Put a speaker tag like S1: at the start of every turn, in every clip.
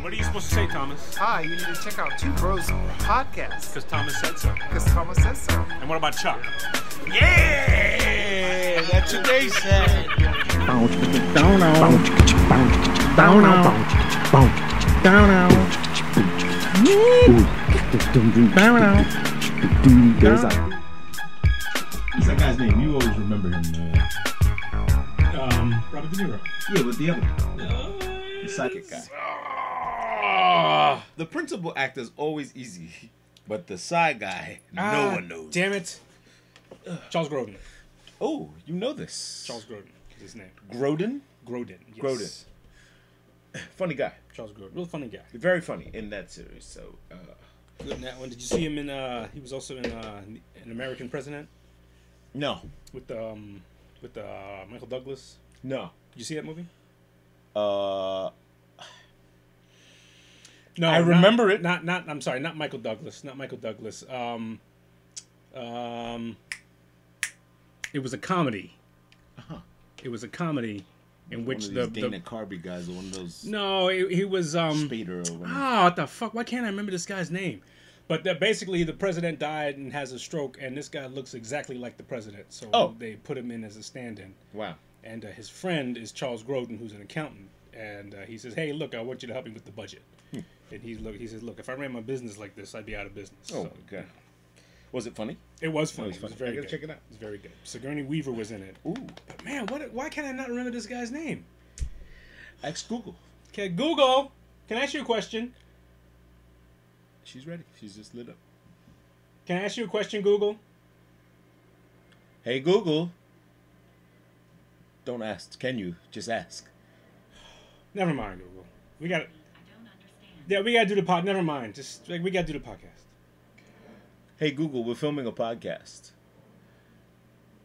S1: What are you supposed to say, Thomas?
S2: Hi, you need to check out Two Bros Podcast
S1: Because Thomas said so.
S2: because Thomas says so.
S1: And what about Chuck?
S3: Yeah, that's what they said.
S2: Bounce, down, bounce, bounce, down, bounce, bounce, down, down, There's a...
S4: What's that guy's name? You always remember him. Uh,
S1: Um, Robert De Niro.
S4: yeah, with the other the psychic guy.
S1: Ah,
S3: The principal actor is always easy, but the side guy, no
S1: ah,
S3: one knows.
S1: Damn it. Charles Grodin.
S3: Oh, you know this.
S1: Charles Grodin is his name.
S3: Grodin,
S1: Grodin. Yes.
S3: Grodin. funny guy,
S1: Charles Grodin. Real funny guy.
S3: very funny in that series. So, uh,
S1: Good in that one. Did you see him in, uh, he was also in, uh, an American President
S3: no,
S1: with, um, with, uh, Michael Douglas.
S3: no.
S1: Did you see that movie?
S3: Uh,
S1: No,
S3: I
S1: not-
S3: remember it.
S1: Not, not. I'm sorry, not Michael Douglas. Not Michael Douglas. Um, um, it was a comedy.
S3: Uh-huh.
S1: It was a comedy in
S3: one
S1: which
S3: of
S1: the,
S3: these Dana
S1: the
S3: Carvey guys, one of those
S1: no, he, he was um.
S3: Spader or.
S1: Oh, what the fuck? Why can't I remember this guy's name? But that basically, the president died and has a stroke, and this guy looks exactly like the president. So
S3: Oh.
S1: they put him in as a stand-in.
S3: Wow.
S1: And uh, his friend is Charles Grodin, who's an accountant. And uh, he says, "Hey, look, I want you to help me with the budget." And he's look. He says, "Look, if I ran my business like this, I'd be out of business."
S3: Oh,
S1: So,
S3: okay. Was it funny?
S1: It was funny.
S3: it's
S1: it was
S3: funny.
S1: very
S3: I gotta
S1: good.
S3: check it out.
S1: It was very good. Sigourney Weaver was in it.
S3: Ooh.
S1: But man, what? Why can't I not remember this guy's name?
S3: Ask Google.
S1: Okay, Google. Can I ask you a question?
S3: She's ready. She's just lit up.
S1: Can I ask you a question, Google?
S3: Hey Google. Don't ask. Can you? Just ask.
S1: Never mind, Google. We got. Yeah, we gotta do the pod. Never mind. Just like we gotta do the podcast.
S3: Hey Google, we're filming a podcast.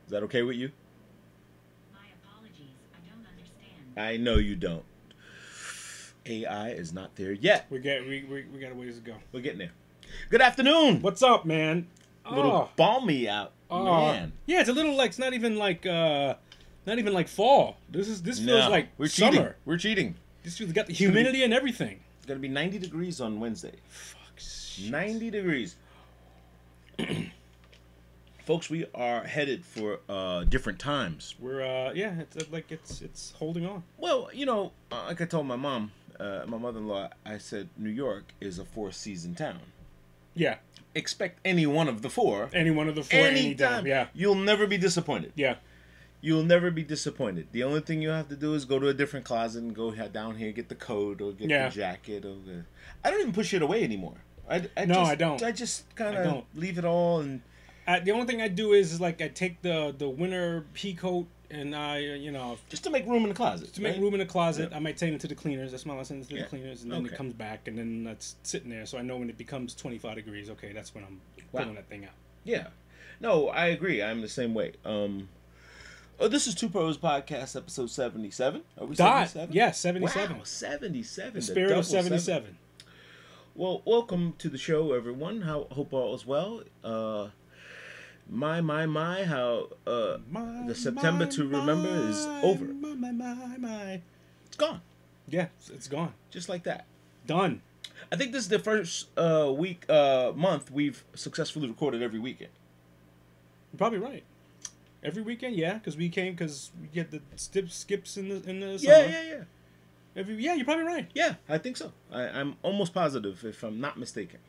S3: Is that okay with you?
S5: My apologies. I don't understand.
S3: I know you don't. AI is not there yet.
S1: We got we, we, we got a ways to go.
S3: We're getting there. Good afternoon.
S1: What's up, man?
S3: A little
S1: Oh,
S3: balmy out,
S1: oh.
S3: man.
S1: Yeah, it's a little like it's not even like uh not even like fall. This is this feels
S3: No,
S1: like
S3: we're
S1: summer.
S3: cheating. We're cheating.
S1: This feels got the humidity and everything.
S3: It's gonna be 90 degrees on Wednesday.
S1: Fuck. shit.
S3: 90 degrees. Folks, we are headed for uh, different times.
S1: We're uh yeah, it's uh, like it's it's holding on.
S3: Well, you know, uh, like I told my mom, uh, my mother-in-law, I said New York is a four-season town.
S1: Yeah,
S3: Expect any one of the four.
S1: any one of the four, any time. Yeah,
S3: You'll never be disappointed.
S1: yeah.
S3: You'll never be disappointed. The only thing you have to do is go to a different closet and go down here, get the coat or get
S1: Yeah.
S3: the jacket or the. I don't even push it away anymore. I, I
S1: No,
S3: just,
S1: I don't.
S3: I just kind of leave it all and.
S1: Uh, the only thing I do is, is like I take the the winter pea coat and I you know
S3: Just to make room in the closet.
S1: to make
S3: right?
S1: room in the closet.
S3: Yeah.
S1: I might take it to the cleaners. That's my send it to
S3: Yeah.
S1: the cleaners, and then
S3: Okay.
S1: it comes back, and then that's sitting there. So I know when it becomes 25 degrees, okay, that's when I'm
S3: Wow.
S1: pulling that thing out.
S3: Yeah. No, I agree. I'm the same way. Um. Oh, this is Two Bros Podcast, episode 77. Are we
S1: Dot.
S3: 77?
S1: Yeah, 77.
S3: Wow, 77.
S1: The spirit of
S3: double
S1: 77.
S3: Well, welcome to the show, everyone. How hope all is well. Uh, my my my, how uh,
S1: My,
S3: the September
S1: my,
S3: to remember is over.
S1: My, my, my, my.
S3: It's gone,
S1: Yeah, it's- it's gone.
S3: just like that.
S1: Done.
S3: I think this is the first uh, week uh, month we've successfully recorded every weekend.
S1: You're probably right. Every weekend, yeah, because we came because we get the skip, skips in the in the summer.
S3: Yeah, yeah, yeah,
S1: Every yeah, you're probably right.
S3: yeah. I think so. I, I'm almost positive, if I'm not mistaken.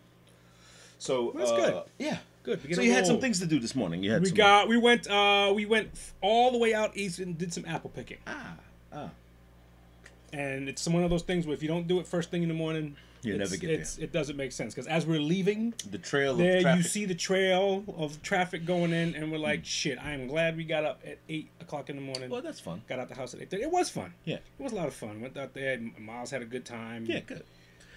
S3: So
S1: That's
S3: uh,
S1: good.
S3: Yeah.
S1: Good.
S3: So you had some things to do this morning. You had
S1: We
S3: some,
S1: got we went uh we went all the way out east and did some apple picking.
S3: ah ah.
S1: And it's one of those things where if you don't do it first thing in the morning,
S3: You never get
S1: it's, It doesn't make sense because as we're leaving,
S3: The trail
S1: there you see the trail of traffic going in, and we're like,
S3: Hmm.
S1: shit. I am glad we got up at eight o'clock in the morning.
S3: Well, that's fun.
S1: got out the house at eight thirty. It was fun.
S3: Yeah.
S1: It was a lot of fun. Went out there. Miles had a good time.
S3: Yeah, good.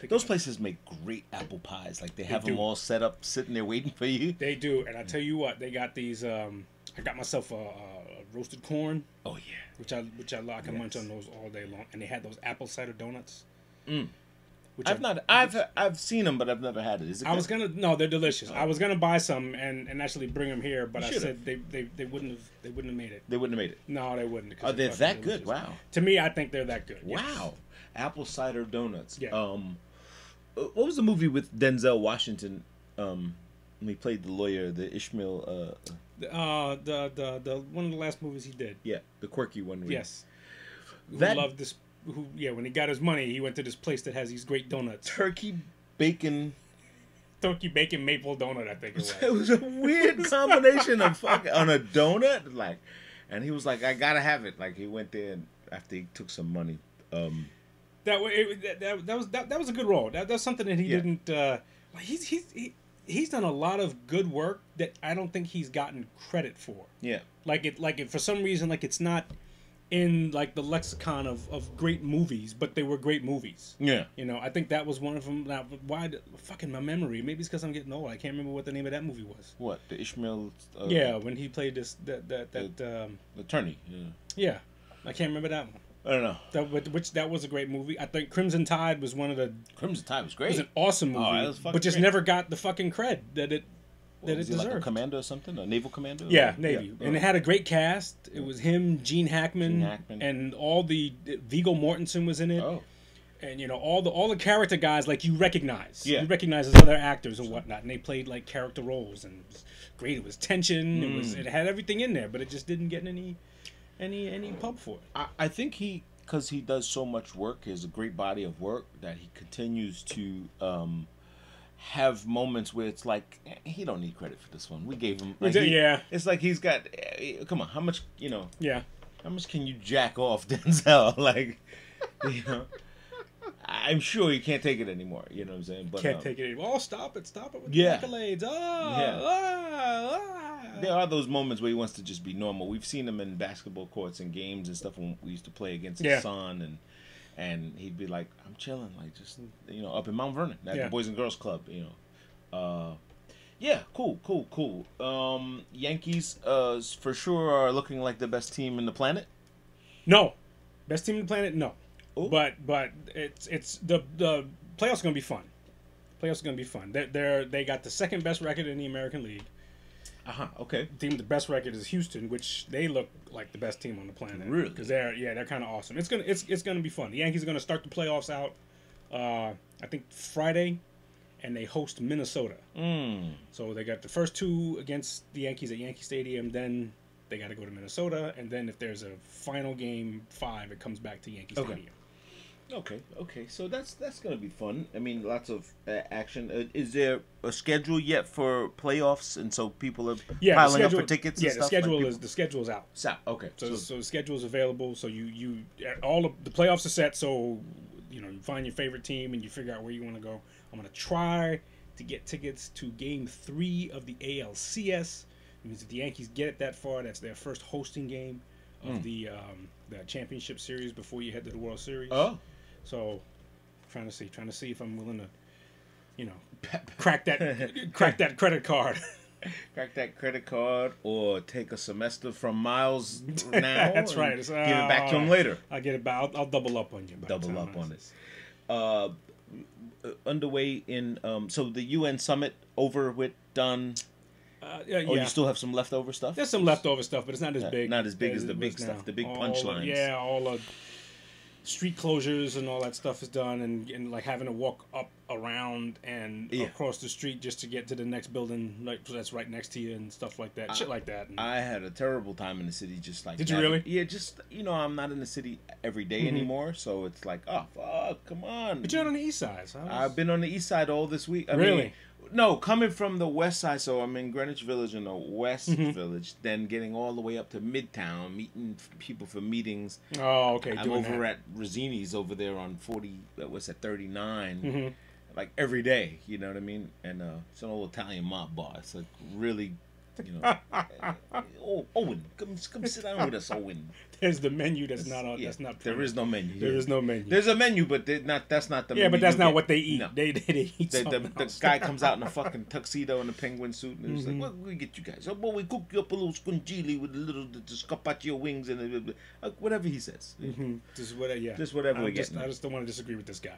S3: Those places make great apple pies. Like they have them all set up, sitting there waiting for you.
S1: They do, and I tell you what, they got these. Um, I got myself a, a roasted corn,
S3: Oh yeah.
S1: which I which I, I can munch on those all day long, and they had those apple cider donuts.
S3: Mm.
S1: Which
S3: I've
S1: I,
S3: not. I've I've seen them, but I've never had it. Is it?
S1: I was gonna no, they're delicious. I was gonna buy some and, and actually bring them here, but
S3: You
S1: I
S3: should've.
S1: said they, they, they wouldn't have they wouldn't have made it.
S3: They wouldn't have made it.
S1: No, they wouldn't.
S3: Oh,
S1: they're
S3: they're
S1: fucking
S3: that good. Wow.
S1: To me, I think they're that good. yes.
S3: Wow. apple cider donuts.
S1: Yeah.
S3: Um, uh, what was the movie with Denzel Washington? Um, when he played the lawyer, the Ishmael. Uh,
S1: Uh, the the the one of the last movies he did.
S3: yeah, the quirky one. where-
S1: Yes. Who
S3: That-
S1: loved this? Who yeah? When he got his money, he went to this place that has these great donuts.
S3: Turkey bacon.
S1: Turkey bacon maple donut, I think it was.
S3: It
S1: was.
S3: a weird combination of fucking on a donut, like, and he was like, "I gotta have it." Like he went there and after he took some money. Um,
S1: that, it, that, that that was that, that was a good role. That that's something that he
S3: Yeah.
S1: didn't. Uh, he's he's he, he's done a lot of good work that I don't think he's gotten credit for.
S3: yeah,
S1: Like it like it for some reason like it's not in like the lexicon of, of great movies, but they were great movies.
S3: yeah.
S1: You know, I think that was one of them. Now, why? did- Fucking my memory. Maybe it's because I'm getting old. I can't remember what the name of that movie was.
S3: What the Ishmael? Uh,
S1: yeah, when he played this that that that um,
S3: attorney. Yeah.
S1: yeah, I can't remember that one.
S3: I don't know.
S1: That but- which that was a great movie. I think Crimson Tide was one of the
S3: Crimson Tide was great.
S1: it was an awesome
S3: Oh,
S1: movie,
S3: fucking
S1: but just
S3: great.
S1: never got the fucking cred that it
S3: What,
S1: that it
S3: he like a
S1: deserved.
S3: commander or something, a naval commander.
S1: yeah,
S3: Or-
S1: Navy,
S3: yeah.
S1: and it had a great cast. It was him, Gene Hackman,
S3: Gene Hackman.
S1: and all the Viggo Mortensen was in it.
S3: Oh,
S1: and you know all the all the character guys like you recognize
S3: Yeah.
S1: you recognize as other actors and whatnot and they played like character roles and it was great it was tension it was
S3: Mm.
S1: it had everything in there but it just didn't get any any any pub for it
S3: I, I think he because he does so much work, he has a great body of work that he continues to um, have moments where it's like eh, he don't need credit for this one. We gave him, like,
S1: Yeah,
S3: he-
S1: yeah.
S3: It's like he's got. eh, Come on, how much you know?
S1: yeah
S3: How much can you jack off Denzel? Like, you know. I'm sure he can't take it anymore. You know what I'm saying? But
S1: can't
S3: um,
S1: take it anymore. oh stop it stop it with
S3: Yeah.
S1: the accolades oh,
S3: Yeah.
S1: ah, ah.
S3: There are those moments where he wants to just be normal. We've seen him in basketball courts and games and stuff when we used to play against
S1: Yeah.
S3: his son, and and he'd be like, "I'm chilling, like just you know, up in Mount Vernon at
S1: Yeah.
S3: the Boys and Girls Club, you know." Uh, yeah, cool, cool, cool. Um, Yankees, uh, for sure are looking like the best team in the planet.
S1: no best team in the planet no
S3: Ooh.
S1: but but it's it's the the playoffs are gonna be fun playoffs are gonna be fun they're, they're they got the second best record in the american league
S3: Uh huh. Okay.
S1: team with the best record is Houston, which they look like the best team on the planet.
S3: Really?
S1: Because they're yeah they're kind of awesome. It's gonna it's it's gonna be fun. The Yankees are gonna start the playoffs out. Uh, I think Friday, and they host Minnesota.
S3: Mm.
S1: So they got the first two against the Yankees at Yankee Stadium. Then they got to go to Minnesota, and then if there's a final game five, it comes back to Yankee
S3: Okay.
S1: Stadium.
S3: Okay. Okay. So that's that's gonna be fun. I mean, lots of uh, action. Uh, is there a schedule yet for playoffs? And so people are
S1: Yeah,
S3: piling
S1: schedule,
S3: up for tickets.
S1: Yeah,
S3: and
S1: the
S3: stuff? Like
S1: schedule
S3: people-
S1: is the schedule is out.
S3: Sa- okay.
S1: So,
S3: So,
S1: so the schedule's available. So you you all of the playoffs are set. So you know you find your favorite team and you figure out where you want to go. I'm gonna try to get tickets to Game Three of the ALCS. It means if the Yankees get it that far, that's their first hosting game of the um, the championship series before you head to the World Series.
S3: oh,
S1: So trying to see, trying to see if I'm willing to, you know, crack that crack that credit card.
S3: crack that credit card or take a semester from Miles now.
S1: That's right.
S3: Give it back
S1: uh,
S3: to him later.
S1: I'll get it back. I'll, I'll double up on you.
S3: Double up on it. Uh, uh, underway in um, so the UN summit over with done.
S1: Uh, yeah,
S3: Oh,
S1: yeah.
S3: you still have some leftover stuff.
S1: There's some leftover stuff, but it's not as big.
S3: not as big as
S1: it
S3: the big stuff,
S1: now.
S3: the big punchlines.
S1: yeah, all the street closures and all that stuff is done, and, and like having to walk up around and
S3: Yeah.
S1: across the street just to get to the next building, like that's right next to you and stuff like that, shit like that. And,
S3: I had a terrible time in the city, just like
S1: Did you really? Mm-hmm.
S3: Yeah, just you know, I'm not in the city every day anymore, so it's like, oh fuck, come on.
S1: but you're on the east side, so I was-
S3: I've been on the east side all this week. I
S1: Really?
S3: Mean, no, coming from the west side, so I'm in Greenwich Village in the west
S1: Mm-hmm.
S3: village, then getting all the way up to Midtown, meeting people for meetings.
S1: Oh, okay.
S3: I'm over
S1: that.
S3: at Rosini's over there on 40, uh, what's that, 39,
S1: Mhm.
S3: like every day, you know what I mean? And uh, it's an old Italian mob bar. It's like really, you know. uh, oh, Owen, come, come sit down with us, Owen.
S1: There's the menu that's not on.
S3: Yeah,
S1: that's not.
S3: there is no menu.
S1: There is no menu.
S3: There's a menu, but not. That's not the.
S1: yeah,
S3: menu
S1: but that's not what they eat.
S3: No.
S1: They, they, they eat
S3: The, the, the guy comes out in a fucking tuxedo and a penguin suit, and he's
S1: Mm-hmm.
S3: like, "What we get you guys? Oh, boy, we cook you up a little scungilli with a little the, the carpaccio wings and uh, whatever he says."
S1: Mhm. Just whatever. Yeah.
S3: Just whatever
S1: just. I just don't want to disagree with this guy.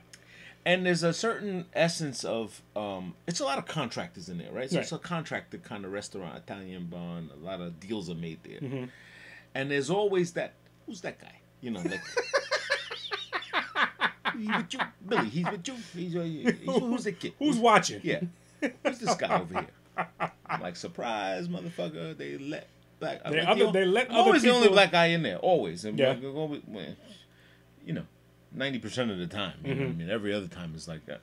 S3: And there's a certain essence of um, it's a lot of contractors in there, right? So
S1: Right.
S3: it's a contractor kind of restaurant, Italian bar, a lot of deals are made there.
S1: Mm-hmm.
S3: And there's always that who's that guy? You know, like He's with you, Billy. He's with you. He's, uh, he's who's the kid?
S1: Who's watching?
S3: Yeah. Who's this guy over here? I'm like, surprise, motherfucker. They let black.
S1: They
S3: like,
S1: other-
S3: the-
S1: they let
S3: I'm
S1: other
S3: always the only black guy in there. Always. And
S1: Yeah.
S3: like, always- you know, ninety percent of the time. What I
S1: Mm-hmm.
S3: mean, every other time is like that.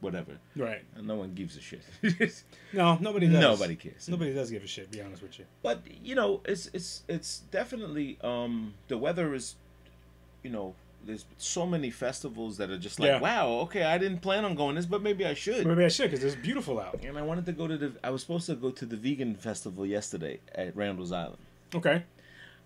S3: Whatever.
S1: Right.
S3: And no one gives a shit.
S1: No, nobody does.
S3: Nobody cares.
S1: Nobody does give a shit. Be honest with you.
S3: but you know, it's it's it's definitely um the weather is, you know. There's so many festivals that are just like,
S1: Yeah.
S3: wow, okay, I didn't plan on going this, but maybe I should.
S1: Maybe I should because it's beautiful out.
S3: And I wanted to go to the. I was supposed to go to the vegan festival yesterday at Randall's Island,
S1: Okay.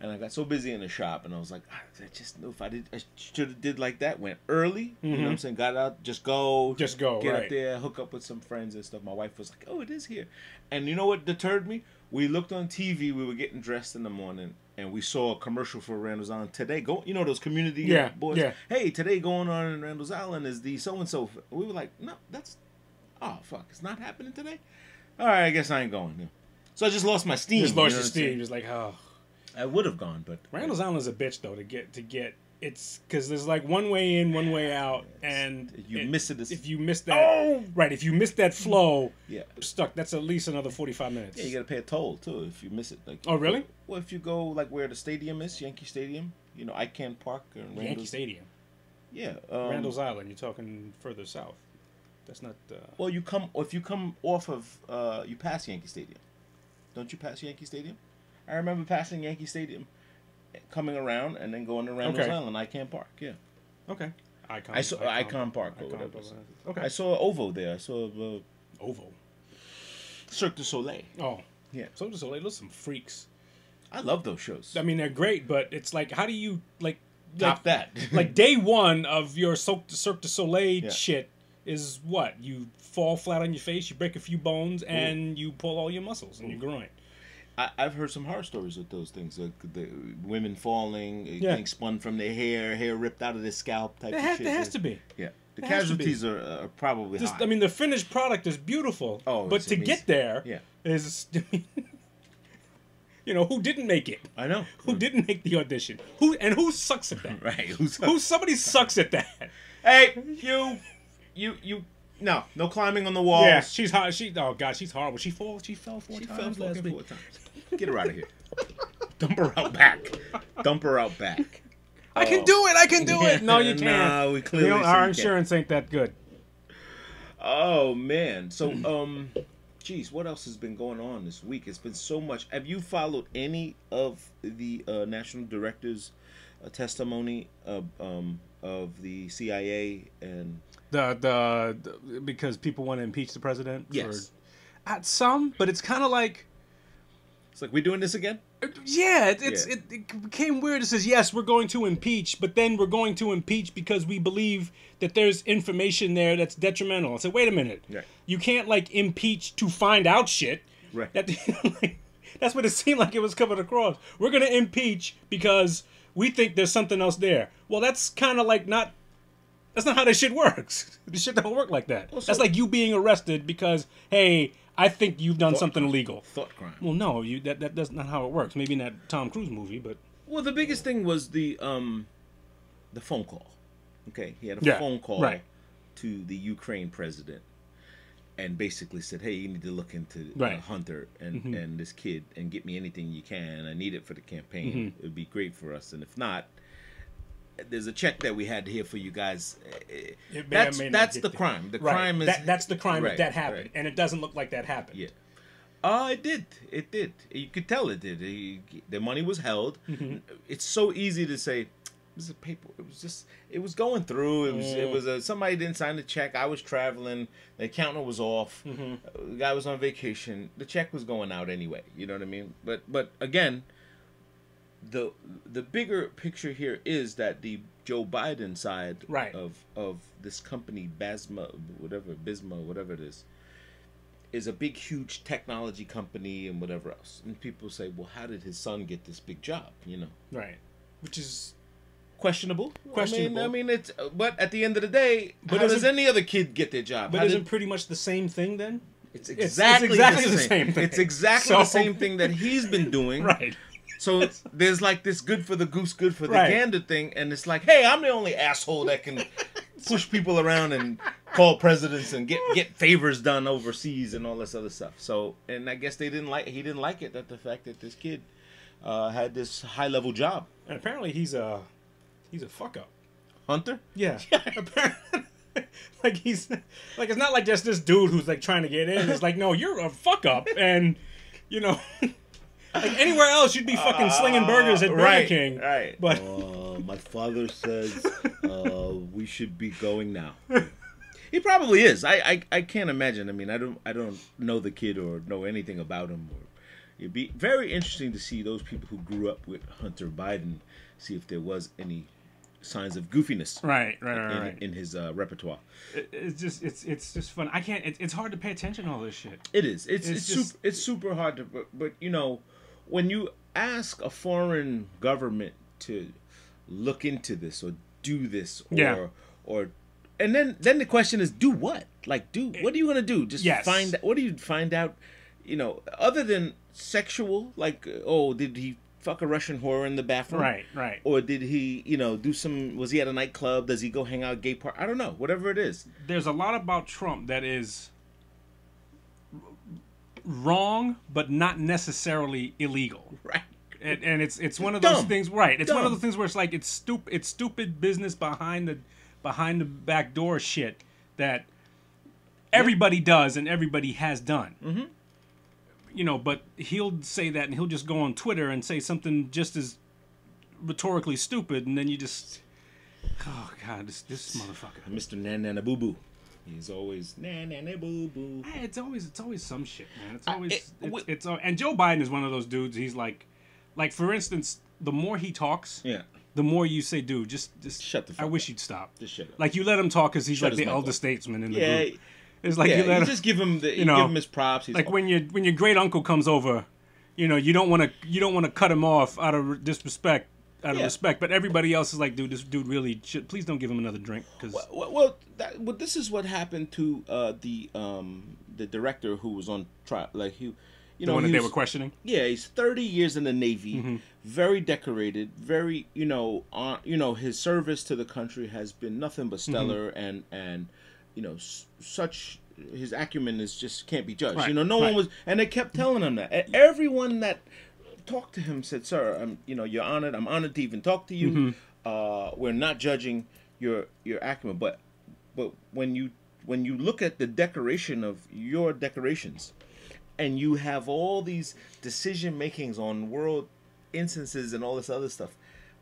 S3: And I got so busy in the shop, and I was like, "Ah, I just know if I did, I should have did like that. Went early, you know what I'm saying? Got out, just go,
S1: Mm-hmm. Just go,
S3: get
S1: right.
S3: up there, hook up with some friends and stuff. My wife was like, "Oh, it is here," and you know what deterred me? We looked on TV. We were getting dressed in the morning, and we saw a commercial for Randall's Island today. Go, you know those community
S1: Yeah,
S3: boys.
S1: yeah.
S3: Hey, today going on in Randall's Island is the so and so. We were like, no, that's oh fuck, it's not happening today. All right, I guess I ain't going. So I just lost my steam.
S1: Just
S3: you
S1: lost
S3: know
S1: your steam. Just like, oh.
S3: I would have gone, but
S1: Randall's Island's a bitch though to get to get. It's because there's like one way in, one way out, and
S3: You
S1: it-
S3: miss it as-
S1: If you miss that,
S3: Oh!
S1: right? If you miss that flow,
S3: yeah,
S1: stuck. That's at least another forty-five minutes.
S3: yeah, you gotta pay a toll too if you miss it. Like,
S1: Oh, really?
S3: Well, if you go like where the stadium is, Yankee Stadium, you know, Icahn Park or Randall's.
S1: Yankee Stadium,
S3: Yeah, um,
S1: Randall's Island. You're talking further south. That's not. Uh,
S3: Well, you come if you come off of uh, you pass Yankee Stadium, don't you pass Yankee Stadium? I remember passing Yankee Stadium, coming around and then going to Randall's
S1: Okay.
S3: Island, Icahn Park. Yeah,
S1: okay. Icon.
S3: I saw Icon Park or
S1: Icon
S3: whatever.
S1: Park. Okay.
S3: I saw Ovo there. I saw uh,
S1: Ovo.
S3: Cirque du Soleil.
S1: Oh,
S3: Yeah,
S1: so just like those some freaks.
S3: I love those shows.
S1: I mean, they're great, but it's like, how do you like
S3: Top
S1: like,
S3: that.
S1: like day one of your Cirque Cirque du Soleil
S3: Yeah.
S1: shit is what you fall flat on your face, you break a few bones, and you pull all your muscles in your groin.
S3: I, I've heard some horror stories with those things. Like the women falling, uh,
S1: Yeah.
S3: getting spun from their hair, hair ripped out of their scalp type
S1: There
S3: of
S1: has,
S3: shit.
S1: there has to be.
S3: Yeah, the
S1: There has to be.
S3: casualties are, are probably
S1: Just,
S3: high.
S1: I mean, the finished product is beautiful,
S3: Oh,
S1: but to
S3: amazing.
S1: get there
S3: Yeah.
S1: is, you know, who didn't make it?
S3: I know.
S1: Who didn't make the audition? Who and who sucks at that?
S3: Right. Who's
S1: Who somebody sucks at that?
S3: Hey, you, you, you. No, no climbing on the walls.
S1: Yeah, she's hot. She oh god, she's horrible. She fall. She fell four
S3: She fell
S1: times last week.
S3: four times. Get her out of here. Dump her out back. Dump her out back.
S1: I can do it. I can do it. No, you can't.
S3: we clearly
S1: You know, our
S3: you can't.
S1: insurance ain't that good.
S3: Oh man. So um, geez, what else has been going on this week? It's been so much. Have you followed any of the uh, national directors' uh, testimony of um of the CIA and
S1: The, the the because people want to impeach the president.
S3: Yes.
S1: For, at some, but it's kind of like.
S3: it's like we doing this again?
S1: Uh, yeah, it, it's
S3: Yeah.
S1: It, it became weird. It says yes, we're going to impeach, but then we're going to impeach because we believe that there's information there that's detrimental. I said, wait a minute,
S3: Right.
S1: you can't like impeach to find out shit.
S3: Right.
S1: That like, that's what it seemed like it was coming across. We're gonna impeach because we think there's something else there. Well, that's kind of like not. That's not how this shit works. This shit don't work like that. That's like you being arrested because hey, I think you've done something
S3: crime.
S1: illegal.
S3: Thought crime.
S1: Well, no, you that, that that's not how it works. Maybe in that Tom Cruise movie, but
S3: Well, the biggest thing was the um, the phone call. Okay, he had a
S1: Yeah,
S3: phone call
S1: right.
S3: to the Ukraine president, and basically said, "Hey, you need to look into uh, Hunter and
S1: Mhm.
S3: and this kid and get me anything you can. I need it for the campaign.
S1: Mm-hmm.
S3: It would be great for us. And if not." There's a check that we had here for you guys.
S1: It may
S3: That's that's the
S1: there.
S3: crime. The
S1: right.
S3: crime is
S1: that, that's the crime
S3: Right,
S1: if that happened,
S3: right.
S1: and it doesn't look like that happened.
S3: Yeah. Oh, it did. It did. You could tell it did. He- the money was held.
S1: Mm-hmm.
S3: It's so easy to say. This is a paper. It was just. It was going through. It was. It
S1: Mm.
S3: was a, somebody didn't sign the check. I was traveling. The accountant was off.
S1: Mm-hmm.
S3: uh, The guy was on vacation. The check was going out anyway. You know what I mean? But but again, the the bigger picture here is that the Joe Biden side
S1: Right.
S3: of of this company Basma whatever Bisma whatever it is is a big huge technology company and whatever else and people say well how did his son get this big job you know
S1: Right. Which is
S3: questionable
S1: Questionable.
S3: I mean, I mean it's but at the end of the day
S1: But
S3: how does any other kid get their job
S1: but
S3: How
S1: isn't
S3: did-
S1: pretty much the same thing then?
S3: it's
S1: it's
S3: exactly,
S1: exactly
S3: the,
S1: the
S3: same.
S1: same thing.
S3: it's exactly
S1: So-
S3: the same thing that he's been doing
S1: Right.
S3: So there's like this good for the goose, good for the
S1: Right.
S3: gander thing, and it's like, hey, I'm the only asshole that can push people around and call presidents and get get favors done overseas and all this other stuff. So, and I guess they didn't like he didn't like it that the fact that this kid uh, had this high level job.
S1: And apparently he's a he's a fuck up.
S3: Hunter,
S1: Yeah. Apparently- like he's like it's not like just this dude who's like trying to get in. It's like no, you're a fuck up, and you know, like anywhere else you'd be fucking slinging burgers at Burger
S3: right,
S1: King.
S3: right.
S1: But
S3: Uh, my father says uh, we should be going now. He probably is. I, I I can't imagine. I mean, I don't I don't know the kid or know anything about him. Or it'd be very interesting to see those people who grew up with Hunter Biden, see if there was any signs of goofiness
S1: right, right, right,
S3: in,
S1: right.
S3: in his uh, repertoire.
S1: It- it's just it's it's just fun. I can't. It, it's hard to pay attention to all this shit.
S3: It is. It's
S1: It's
S3: it's,
S1: just-
S3: super, it's super hard to. But, but you know, when you ask a foreign government to look into this or do this or
S1: Yeah.
S3: or and then then the question is do what like do what are you gonna do just
S1: Yes.
S3: find what do you find out you know other than sexual like oh did he fuck a russian whore in the bathroom
S1: Right, right.
S3: or did he you know do some was he at a nightclub does he go hang out at gay park i don't know whatever it is
S1: There's a lot about Trump that is wrong, but not necessarily illegal.
S3: right
S1: and, and it's it's one of those
S3: Dumb.
S1: things right it's one of those things where it's like it's stupid it's stupid business behind the behind the back door shit that everybody does and everybody has done mm-hmm. you know but he'll say that and he'll just go on twitter and say something just as rhetorically stupid and then you just oh god this this motherfucker
S3: mr nan boo boo he's always nan boo boo
S1: Eh, it's always it's always some shit man it's
S3: I-
S1: always
S3: it-
S1: it's,
S3: wi-
S1: it's, al- and joe biden is one of those dudes he's like like for instance the more he talks
S3: yeah
S1: the more you say, dude, just just
S3: Shut the
S1: I wish
S3: up.
S1: you'd stop.
S3: Just shut up.
S1: Like you let him talk because he's
S3: Shut
S1: like the elder
S3: up.
S1: statesman in the
S3: yeah
S1: group. It's like
S3: yeah,
S1: you let him,
S3: just give him the you,
S1: know,
S3: give him his props he's
S1: like when your when your great uncle comes over, you know, you don't want to you don't want to cut him off out of disrespect, out of
S3: Yeah.
S1: respect. But everybody else is like, dude, this dude really should. Please don't give him another drink because
S3: well, well, that, well this is what happened to uh, the um the director who was on trial like he you
S1: the
S3: know
S1: one that
S3: he
S1: they
S3: was-
S1: were questioning.
S3: Yeah, he's 30 years in the Navy,
S1: Mm-hmm.
S3: very decorated, very, you know, uh, you know, his service to the country has been nothing but stellar
S1: Mm-hmm.
S3: and and you know, s- such his acumen is just can't be judged.
S1: Right,
S3: You know, no one was and they kept telling him that. Everyone that talked to him said, "Sir, I'm, you know, you're honored. I'm honored to even talk to you.
S1: Mm-hmm.
S3: Uh, we're not judging your your acumen, but but when you when you look at the decoration of your decorations and you have all these decision makings on world instances and all this other stuff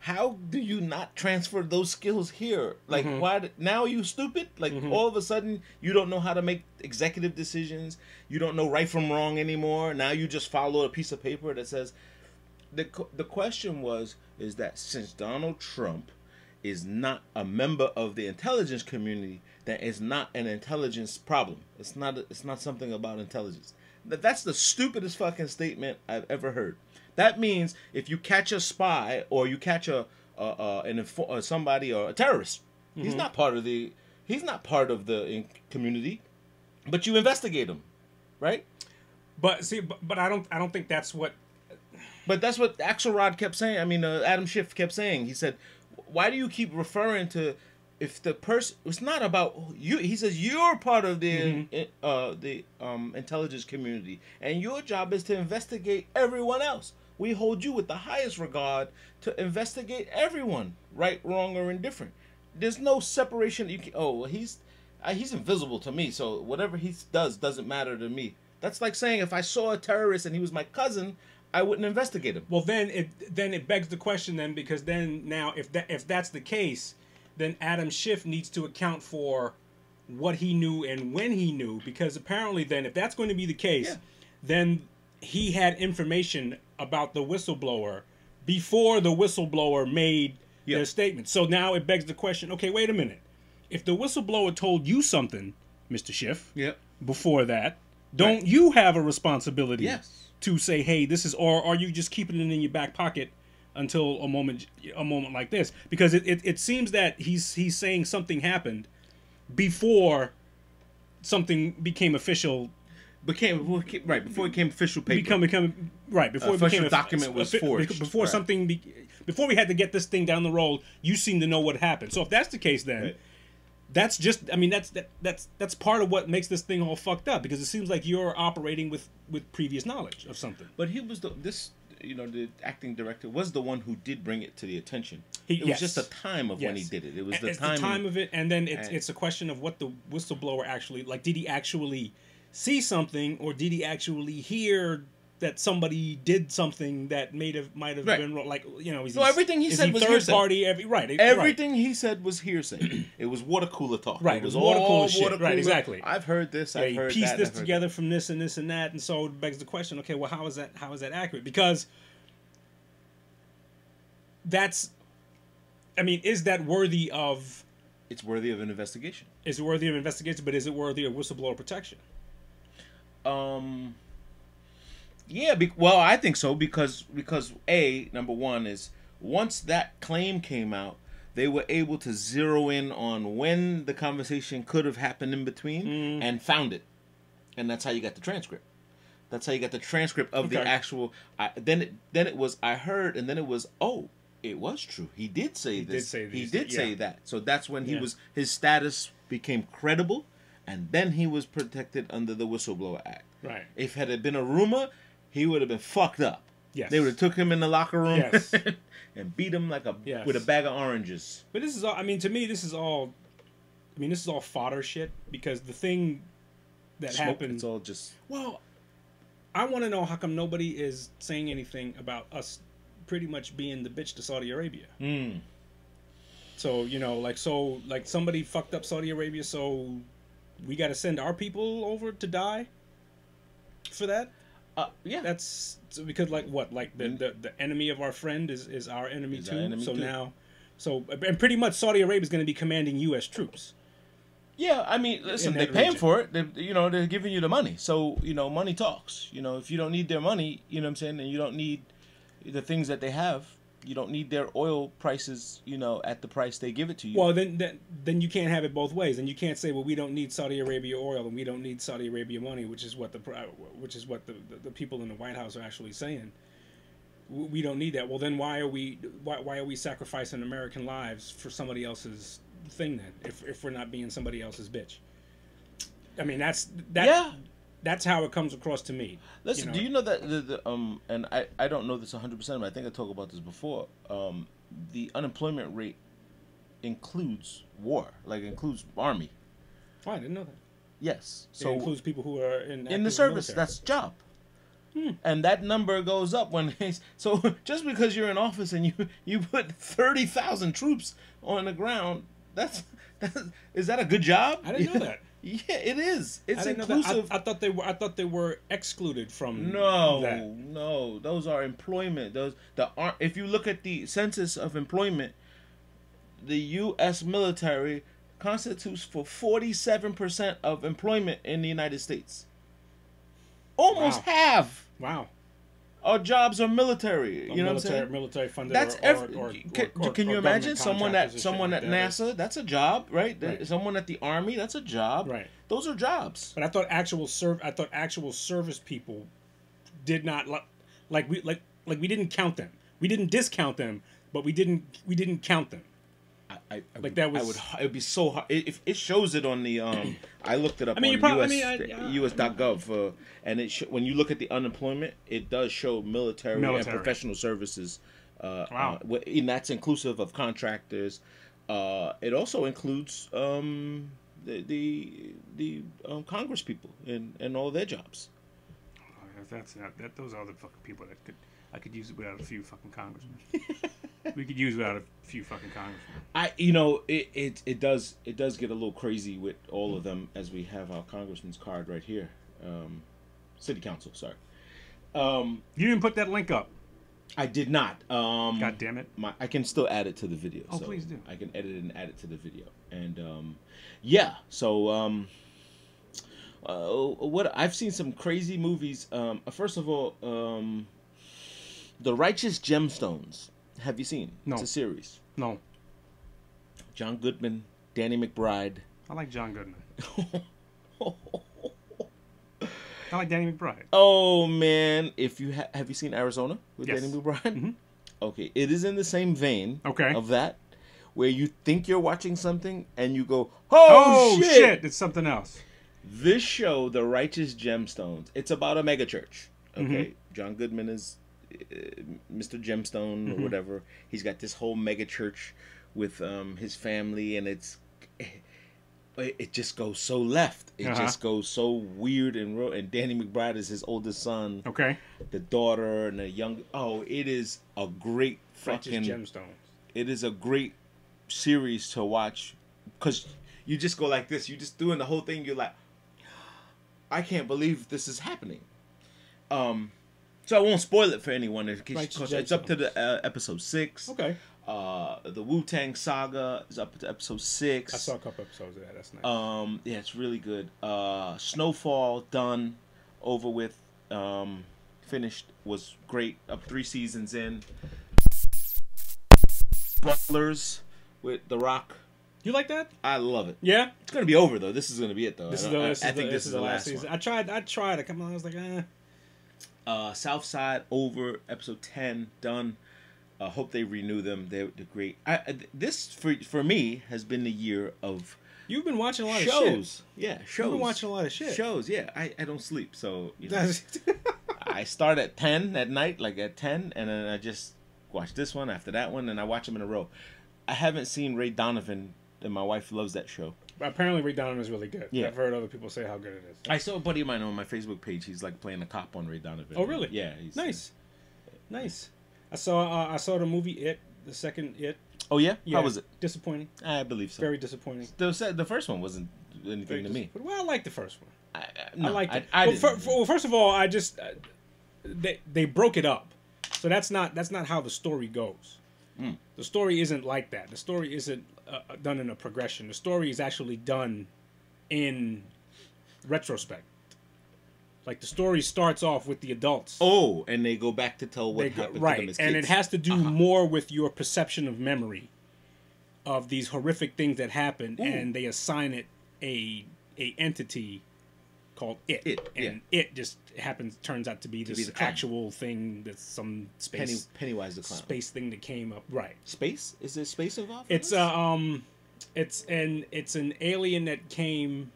S3: how do you not transfer those skills here like why d- now you stupid like all of a sudden you don't know how to make executive decisions you don't know right from wrong anymore now you just follow a piece of paper that says the the question was is that since Donald Trump is not a member of the intelligence community, that is not an intelligence problem. It's not it's not something about intelligence. That that's the stupidest fucking statement I've ever heard. That means if you catch a spy or you catch a uh, uh, an info- uh, somebody or a terrorist, he's not part of the he's not part of the in- community, but you investigate him, right?
S1: But see, but, but I don't I don't think that's what
S3: But that's what Axelrod kept saying. I mean, uh, Adam Schiff kept saying. He said, "Why do you keep referring to if the person? It's not about you." He says you're part of the uh, the um, intelligence community, and your job is to investigate everyone else. We hold you with the highest regard to investigate everyone, right, wrong, or indifferent. There's no separation. You can, oh, well, he's uh, he's invisible to me, so whatever he does doesn't matter to me. That's like saying if I saw a terrorist and he was my cousin, I wouldn't investigate him.
S1: Well, then it then it begs the question then because then now if that if that's the case, then Adam Schiff needs to account for what he knew and when he knew because apparently then if that's going to be the case,
S3: Yeah.
S1: then he had information about the whistleblower before the whistleblower made
S3: Yeah.
S1: their statement. So now it begs the question: Okay, wait a minute. If the whistleblower told you something, Mister Schiff,
S3: Yep.
S1: before that, don't you have a responsibility?
S3: Yes.
S1: To say, "Hey, this is," or are you just keeping it in your back pocket until a moment, a moment like this? Because it, it, it seems that he's he's saying something happened before something became official.
S3: Became before right before it became official paper.
S1: Become become right before it
S3: Official
S1: became a-
S3: document was
S1: a-
S3: forged.
S1: Before
S3: Right.
S1: something, be, before we had to get this thing down the road, you seem to know what happened. So if that's the case, then
S3: Right.
S1: That's just I mean that's that that's that's part of what makes this thing all fucked up because it seems like you're operating with with previous knowledge of something.
S3: But he was the this you know the acting director was the one who did bring it to the attention.
S1: He-
S3: it was just the time of when he did it. It was the
S1: it's
S3: time.
S1: the time of it, and then it's
S3: and-
S1: it's a question of what the whistleblower actually like. Did he actually see something, or did he actually hear that somebody did something that made have might have
S3: Right.
S1: been wrong? Like you know, is
S3: No, everything he said was
S1: third
S3: hearsay.
S1: party. Every right, right.
S3: Everything he said was hearsay. it was water cooler talk.
S1: Right,
S3: It was
S1: it was water
S3: all
S1: cooler shit.
S3: water
S1: Right, exactly.
S3: I've heard this.
S1: Yeah,
S3: I've heard
S1: piece
S3: that.
S1: this together from this and this and that, and so it begs the question: Okay, well, how is that? How is that accurate? Because that's, I mean, is that worthy of?
S3: It's worthy of an investigation.
S1: Is it worthy of investigation? But is it worthy of whistleblower protection?
S3: Um. Yeah, be, well, I think so because because a number one is once that claim came out, they were able to zero in on when the conversation could have happened in between
S1: Mm.
S3: and found it, and that's how you got the transcript. That's how you got the transcript of the actual. I, then it then it was I heard, and then it was oh. It was true. He did say
S1: He did
S3: this.
S1: say
S3: he did say that. So that's when he
S1: Yeah.
S3: was his status became credible, and then he was protected under the Whistleblower Act.
S1: Right.
S3: If had it been a rumor, he would have been fucked up.
S1: Yes.
S3: They would have took him in the locker room
S1: Yes.
S3: and beat him like a
S1: Yes.
S3: with a bag of oranges.
S1: But this is all. I mean, to me, this is all. I mean, this is all fodder shit because the thing that
S3: Smoke,
S1: happened.
S3: It's all just
S1: Well, I want to know how come nobody is saying anything about us pretty much being the bitch to Saudi Arabia.
S3: mm,
S1: So you know, like so, like somebody fucked up Saudi Arabia, so we got to send our people over to die for that.
S3: Uh, yeah.
S1: That's so because like what, like the, the the enemy of our friend is is our enemy
S3: Is
S1: too.
S3: our enemy
S1: so
S3: too.
S1: now, so and pretty much Saudi Arabia is going to be commanding U.S. troops.
S3: Yeah, I mean, listen, they're paying
S1: region.
S3: for it. They, you know, they're giving you the money. So, you know, money talks. You know, if you don't need their money, you know what I'm saying, and you don't need the things that they have, you don't need their oil prices, you know, at the price they give it to you.
S1: Well, then, then then you can't have it both ways, and you can't say, well, we don't need Saudi Arabia oil and we don't need Saudi Arabia money, which is what the which is what the, the, the people in the White House are actually saying. We don't need that. Well, then why are we why, why are we sacrificing American lives for somebody else's thing then? If if we're not being somebody else's bitch. I mean, that's that.
S3: yeah.
S1: That's how it comes across to me.
S3: Listen,
S1: know?
S3: do you know that the, the um and I I don't know this 100%, but I think I talked about this before. Um the unemployment rate includes war, like includes army.
S1: Oh, I didn't know that.
S3: Yes.
S1: So it includes people who are in
S3: in the service,
S1: military.
S3: that's job.
S1: Hmm.
S3: And that number goes up when it's, so just because you're in office and you you put 30,000 troops on the ground, that's that is is that a good job?
S1: I didn't know that.
S3: Yeah, it is. It's
S1: I
S3: inclusive.
S1: I, I thought they were. I thought they were excluded from.
S3: No,
S1: that.
S3: no, those are employment. Those the ar- if you look at the census of employment, the U.S. military constitutes for forty-seven percent of employment in the United States. Almost
S1: Wow.
S3: half
S1: Wow.
S3: Our jobs are military. You know
S1: military,
S3: what I'm saying?
S1: military funded.
S3: That's
S1: or,
S3: every.
S1: or, or,
S3: can, can you imagine someone at someone at
S1: that.
S3: NASA? That's a job, right?
S1: Right.
S3: Someone at the Army. That's a job.
S1: Right.
S3: Those are jobs.
S1: But I thought actual serv. I thought actual service people did not like, like we like like we didn't count them. We didn't discount them, but we didn't we didn't count them.
S3: I, I, I
S1: Like
S3: would,
S1: that
S3: I would. It would be so hard. It, if it shows it on the um, I looked it up
S1: I mean,
S3: on
S1: prob- I
S3: US
S1: mean, I- yeah.
S3: US.gov, uh, and it sh- when you look at the unemployment, it does show military, and professional services. Uh,
S1: Wow.
S3: uh, and that's inclusive of contractors. Uh, it also includes um, the the, the um, Congress people and, and all their jobs.
S1: That's not, that. Those are the fucking people that could. I could use it without a few fucking congressmen. we could use it without a few fucking congressmen.
S3: I you know it, it it does it does get a little crazy with all of them as we have our congressman's card right here, um, city council. Sorry, um,
S1: You didn't put that link up.
S3: I did not. Um,
S1: God damn it.
S3: my I can still add it to the video.
S1: Oh,
S3: so
S1: please do.
S3: I can edit it and add it to the video. And um, yeah, so um, uh, what I've seen some crazy movies. Um, first of all, um, the Righteous Gemstones. Have you seen?
S1: No.
S3: It's a series.
S1: No,
S3: John Goodman, Danny McBride.
S1: I like John Goodman. I like Danny McBride.
S3: Oh man, if you ha- have you seen Arizona with
S1: Yes.
S3: Danny McBride?
S1: Mhm.
S3: Okay, it is in the same vein
S1: Okay.
S3: of that, where you think you're watching something and you go, "Oh,
S1: Oh, shit. It's something else.
S3: This show, The Righteous Gemstones, it's about a megachurch. Okay,
S1: Mm-hmm.
S3: John Goodman is Mr. Gemstone
S1: Mm-hmm.
S3: or whatever. He's got this whole mega church with um, his family, and it's it, it just goes so left. It
S1: Uh-huh.
S3: just goes so weird and ro- and Danny McBride is his oldest son,
S1: Okay.
S3: the daughter, and the young. Oh, it is a great fucking
S1: gemstones.
S3: it is a great series to watch because you just go like this. You just doing the whole thing. You're like, I can't believe this is happening. Um, so I won't spoil it for anyone. in case-
S1: Righteous
S3: 'cause It's up to the uh, episode six.
S1: Okay.
S3: Uh, the Wu Tang Saga is up to episode six.
S1: I saw a couple episodes of that. That's nice.
S3: Um, yeah, it's really good. Uh, Snowfall done, over with, um, finished was great. Up three seasons in. Ballers with The Rock.
S1: you like that?
S3: I love it.
S1: Yeah.
S3: It's gonna be over though. This is gonna be it though.
S1: This
S3: I,
S1: is the.
S3: I-
S1: This
S3: I think
S1: the,
S3: this is the last
S1: season.
S3: one.
S1: I tried. I tried. Come on. I was like, eh.
S3: Uh, Southside over episode ten done. Uh, hope they renew them. They're, they're great. I, I- this for for me has been the year of
S1: You've been watching a lot of
S3: shows. Yeah, shows.
S1: been watching a lot of shit.
S3: Shows. Yeah, I, I don't sleep, so you know, I start at ten at night, like at ten, and then I just watch this one after that one, and I watch them in a row. I haven't seen Ray Donovan, and my wife loves that show.
S1: Apparently, Ray Donovan is really good.
S3: Yeah.
S1: I've heard other people say how good it is.
S3: I saw a buddy of mine on my Facebook page. He's like playing a cop on Ray Donovan.
S1: Oh, really?
S3: Yeah. He's,
S1: Nice, nice. I saw. Uh, I saw the movie It, the second It.
S3: Oh yeah.
S1: Yeah,
S3: How was it?
S1: Disappointing.
S3: I believe so.
S1: Very disappointing.
S3: The the first one wasn't anything
S1: Very
S3: to me.
S1: disappointing. Well, I like the first one.
S3: I, I,
S1: I
S3: no,
S1: liked it.
S3: I, I
S1: well, fir-
S3: didn't.
S1: fir- well, first of all, I just uh, they they broke it up, so that's not that's not how the story goes.
S3: Hmm.
S1: The story isn't like that. The story isn't uh, done in a progression. The story is actually done in retrospect. Like the story starts off with the adults.
S3: oh, and they go back to tell what
S1: go-
S3: happened to them
S1: right, and it has to do
S3: Uh-huh.
S1: more with your perception of memory of these horrific things that happened,
S3: Ooh.
S1: and they assign it a a entity called it,
S3: It,
S1: and it just happens turns out to be this
S3: be the
S1: actual thing that's some space Penny,
S3: Pennywise the clown.
S1: space thing that came up. Right.
S3: Space? Is there space involved?
S1: It's uh, um, it's an it's an alien that came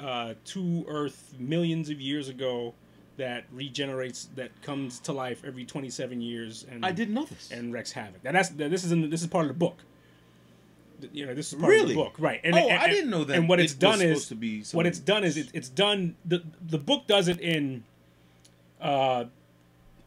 S1: uh, to Earth millions of years ago that regenerates that comes to life every 27 years and
S3: I didn't know this.
S1: and wreaks havoc. Now that's this is in, this is part of the book. You know, this is part of
S3: Really?
S1: the book, right? And,
S3: Oh,
S1: and-
S3: I didn't know that
S1: And what it's
S3: was
S1: done is
S3: to be
S1: what it's done is it, it's done. the The book does it in. Uh,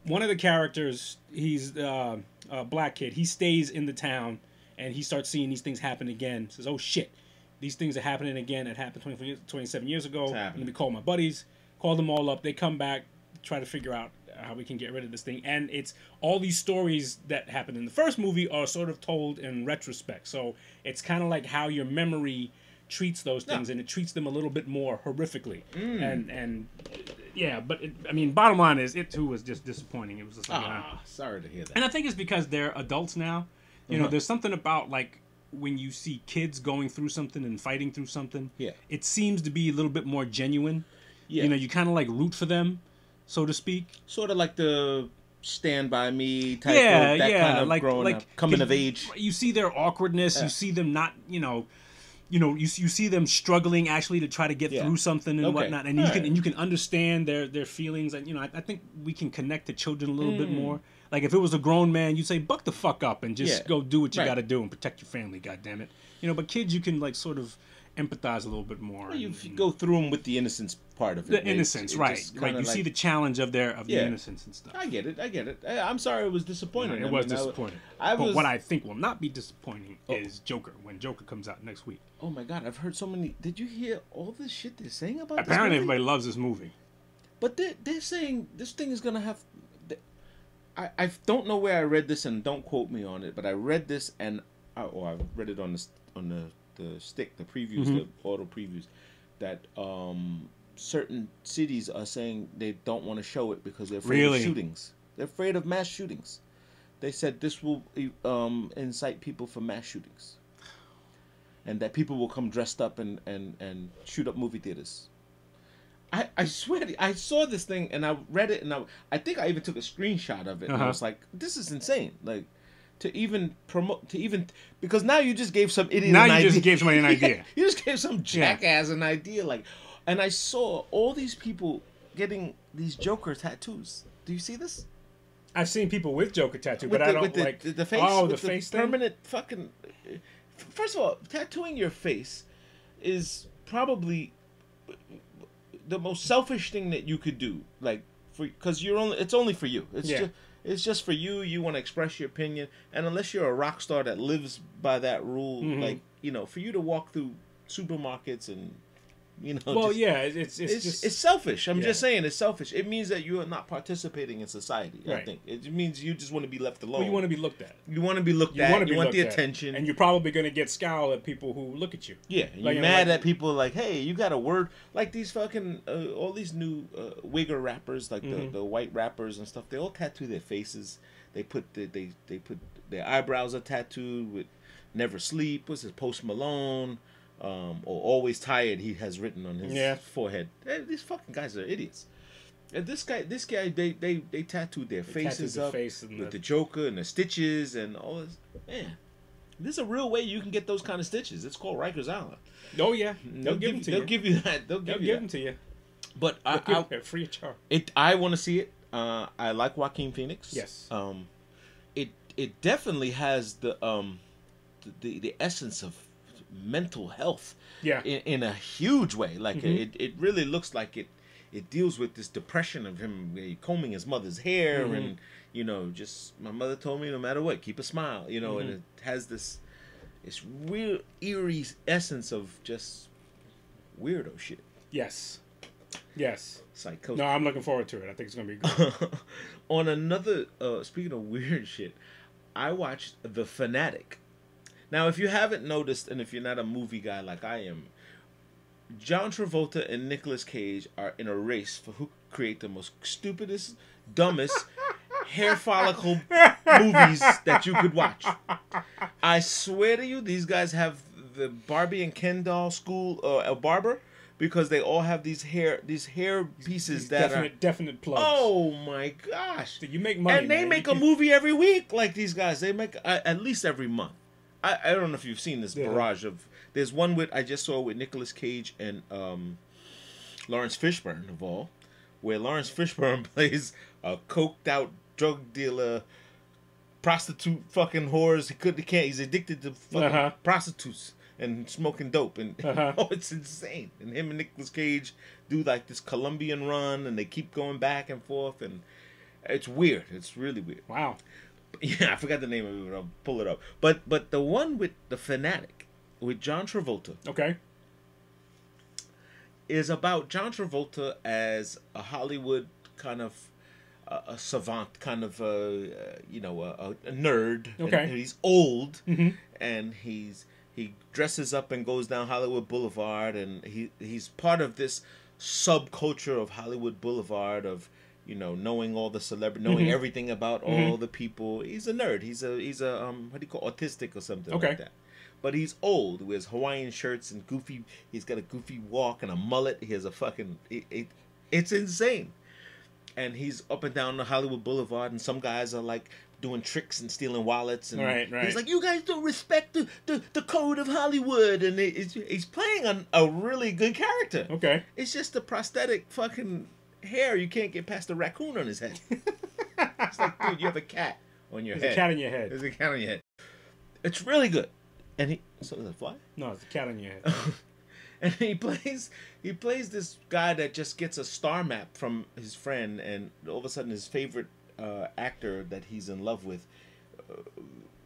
S1: one of the characters, he's uh, a black kid. He stays in the town, and he starts seeing these things happen again. Says, "Oh shit, these things are happening again. It happened 20, 27 years ago. Let me call my buddies. Call them all up. They come back, try to figure out how we can get rid of this thing. And it's all these stories that happened in the first movie are sort of told in retrospect. So it's kind of like how your memory treats those things,
S3: Yeah.
S1: and it treats them a little bit more horrifically.
S3: Mm.
S1: And and yeah, but it, I mean, bottom line is, it too was just disappointing. It was just like. uh,
S3: ah, sorry to hear that.
S1: and I think it's because they're adults now. You know,
S3: Uh-huh.
S1: there's something about like when you see kids going through something and fighting through something.
S3: Yeah.
S1: It seems to be a little bit more genuine.
S3: Yeah.
S1: You know, you kind of like root for them, so to speak.
S3: sort of like the Stand by Me type
S1: yeah,
S3: of that
S1: yeah,
S3: kind of
S1: like
S3: growing
S1: like
S3: up, coming of age.
S1: You see their awkwardness.
S3: Yeah.
S1: You see them not, you know, you know, you you see them struggling actually to try to get
S3: Yeah.
S1: through something and
S3: Okay.
S1: whatnot, and you
S3: Alright.
S1: can and you can understand their their feelings, and you know, I, I think we can connect to children a little bit mm. more. Like if it was a grown man, you'd say, "Buck the fuck up and just
S3: Yeah.
S1: go do what you
S3: Right.
S1: got to do and protect your family." God damn it, you know. But kids, you can like sort of empathize a little bit more.
S3: Well, you
S1: and-
S3: go through them with the innocence part of it.
S1: the innocence,
S3: it
S1: right? Right. You see the challenge of their of
S3: Yeah.
S1: the innocence and stuff.
S3: I get it. I get it. I, I'm sorry it was disappointing.
S1: it
S3: I
S1: was
S3: mean,
S1: disappointing.
S3: I
S1: but
S3: was.
S1: what I think will not be disappointing
S3: Oh.
S1: is Joker when Joker comes out next week.
S3: Oh my god! I've heard so many. Did you hear all this shit they're saying about?
S1: Apparently,
S3: this movie?
S1: everybody loves this movie.
S3: But they're, they're saying this thing is gonna have. I I don't know where I read this and don't quote me on it, but I read this and I, or I read it on the on the the stick, the previews,
S1: Mm-hmm.
S3: the auto previews, that um certain cities are saying they don't want to show it because they're afraid
S1: Really?
S3: of shootings. They're afraid of mass shootings. They said this will um incite people for mass shootings. And that people will come dressed up and, and, and shoot up movie theaters. I, I swear to, I saw this thing and I read it and I I think I even took a screenshot of it and I
S1: Uh-huh.
S3: was like, this is insane. Like to even promote to even because now you just gave some idiot
S1: Now you
S3: idea.
S1: just gave somebody an idea.
S3: you just gave some jackass an idea like and I saw all these people getting these Joker tattoos. Do you see this?
S1: I've seen people with Joker tattoo,
S3: With
S1: but
S3: the,
S1: I don't
S3: with the,
S1: like
S3: the, the face.
S1: Oh, the face thing.
S3: permanent fucking. First of all, tattooing your face is probably the most selfish thing that you could do. Like for because you're only it's only for you. It's
S1: Yeah.
S3: just it's just for you. You want to express your opinion, and unless you're a rock star that lives by that rule,
S1: Mhm.
S3: like you know, for you to walk through supermarkets and you know,
S1: Well,
S3: just-
S1: yeah, it's it's, it's just
S3: it's selfish. I'm
S1: Yeah.
S3: just saying it's selfish. It means that you are not participating in society. I think it means you just want to be left alone.
S1: well, you want to be looked at.
S3: You want to be looked
S1: You
S3: at.
S1: want to be
S3: you want the
S1: at.
S3: attention.
S1: and you're probably going to get scowl at people who look at you.
S3: yeah,
S1: like,
S3: you're mad
S1: like-
S3: at people like, hey, you got a word like these fucking uh, all these new uh, wigger rappers, like
S1: Mhm.
S3: the, the white rappers and stuff. They all tattoo their faces. They put the, they they put their eyebrows are tattooed with "Never Sleep." What's his Post Malone? Um, or always tired. He has written on his
S1: Yeah.
S3: forehead. Hey, these fucking guys are idiots. And this guy, this guy, they they they tattooed their
S1: They
S3: faces
S1: tattooed the
S3: up
S1: face
S3: with
S1: the-
S3: the Joker and the stitches and all this. Man, this is a real way you can get those kind of stitches. It's called Rikers Island.
S1: Oh yeah, they'll, give them
S3: you,
S1: to
S3: they'll
S1: you.
S3: give you that. They'll
S1: they'll
S3: give you
S1: give them to you.
S3: But I,
S1: They'll
S3: I,
S1: it free of charge.
S3: it, I want to see it. Uh, I like Joaquin Phoenix.
S1: Yes.
S3: Um, it it definitely has the um, the the, the essence of mental health.
S1: Yeah.
S3: In, in a huge way, like
S1: Mhm.
S3: it, it really looks like it. It deals with this depression of him uh, combing his mother's hair
S1: Mhm.
S3: and you know just my mother told me no matter what keep a smile you know and
S1: Mhm.
S3: it has this this real eerie essence of just weirdo shit
S1: Yes. Yes.
S3: psychosis.
S1: No, I'm looking forward to it. I think it's gonna be good.
S3: on another uh speaking of weird shit i watched the fanatic now if you haven't noticed and if you're not a movie guy like i am john travolta and Nicolas cage are in a race for who create the most stupidest dumbest hair follicle movies that you could watch i swear to you these guys have the barbie and ken doll school uh, a barber because they all have these hair these hair pieces
S1: These
S3: that are
S1: definite, definite plugs.
S3: Oh my gosh!
S1: So you make money,
S3: and they
S1: man.
S3: make a movie every week, like these guys. They make uh, at least every month. I, I don't know if you've seen this
S1: Yeah.
S3: barrage of. There's one with I just saw with Nicolas Cage and um, Laurence Fishburne of all, where Laurence Fishburne plays a coked out drug dealer, prostitute, fucking whores. He could, he can't. He's addicted to fucking
S1: Uh-huh.
S3: prostitutes and smoking dope, and
S1: Uh-huh.
S3: oh, it's insane. And him and Nicolas Cage do like this Colombian run, and they keep going back and forth, and it's weird. It's really weird.
S1: Wow.
S3: Yeah, I forgot the name of it. But I'll pull it up. But but the one with the fanatic with John Travolta
S1: Okay.
S3: is about John Travolta as a Hollywood kind of uh, a savant, kind of a uh, you know a, a nerd. And
S1: Okay.
S3: he's old,
S1: Mhm.
S3: and he's he dresses up and goes down Hollywood Boulevard, and he he's part of this subculture of Hollywood Boulevard of you know knowing all the celebrity, knowing
S1: Mhm.
S3: everything about all the people. He's a nerd. He's a he's a um what do you call autistic or something
S1: Okay.
S3: like that. But he's old. Wears Hawaiian shirts and goofy. He's got a goofy walk and a mullet. He has a fucking. It, it, it's insane. And he's up and down the Hollywood Boulevard, and some guys are like doing tricks and stealing wallets. And
S1: Right, right.
S3: He's like, "You guys don't respect the, the, the code of Hollywood," and it's, he's playing a, a really good character.
S1: Okay.
S3: It's just a prosthetic fucking hair. You can't get past the raccoon on his head. it's like, dude, you have a cat on your
S1: There's
S3: head.
S1: a cat in your head.
S3: There's a cat on your head. It's really good. And he so is it a fly?
S1: No, it's a cat on your head.
S3: and he plays he plays this guy that just gets a star map from his friend and all of a sudden his favorite uh, actor that he's in love with uh,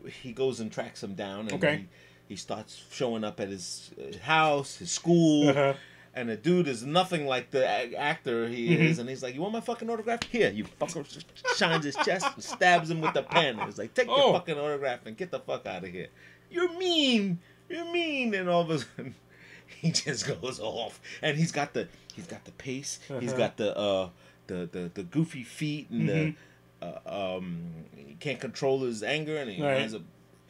S3: he goes and tracks him down and
S1: Okay.
S3: he, he starts showing up at his uh, house his school
S1: Uh-huh.
S3: And the dude is nothing like the a- actor he
S1: Mhm.
S3: is and he's like you want my fucking autograph here you fucker shines his chest and stabs him with the pen he's like take
S1: Oh.
S3: your fucking autograph and get the fuck out of here you're mean you're mean and all of a sudden he just goes off and he's got the he's got the pace he's
S1: Uh-huh.
S3: got the uh the the, the goofy feet and
S1: Mhm.
S3: the uh, um he can't control his anger and he
S1: Right.
S3: winds up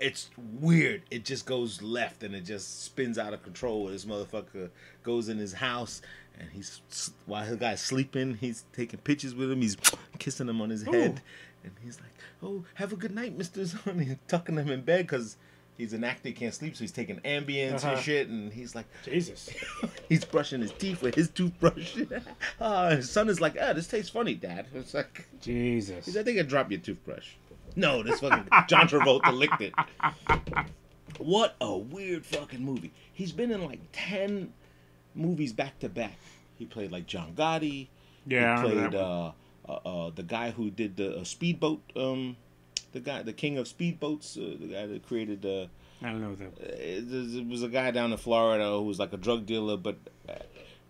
S3: it's weird. It just goes left and it just spins out of control. This motherfucker goes in his house and he's while the guy's sleeping, he's taking pictures with him. He's kissing him on his head, and he's like, "Oh, have a good night, Mister Son." He's tucking him in bed because he's an actor, he can't sleep, so he's taking Ambience
S1: Uh-huh.
S3: and shit. And he's like,
S1: Jesus.
S3: he's brushing his teeth with his toothbrush. Ah, his son is like, "Ah, this tastes funny, Dad." It's like,
S1: Jesus.
S3: he's, I think I dropped your toothbrush. No, this fucking John Travolta licked it. What a weird fucking movie. He's been in like ten movies back to back. He played like John Gotti.
S1: Yeah,
S3: he played uh, uh, uh, the guy who did the uh, speedboat. Um, the guy, the king of speedboats. Uh, the guy that created. Uh,
S1: I don't know that.
S3: it, was a guy down in Florida who was like a drug dealer, but uh,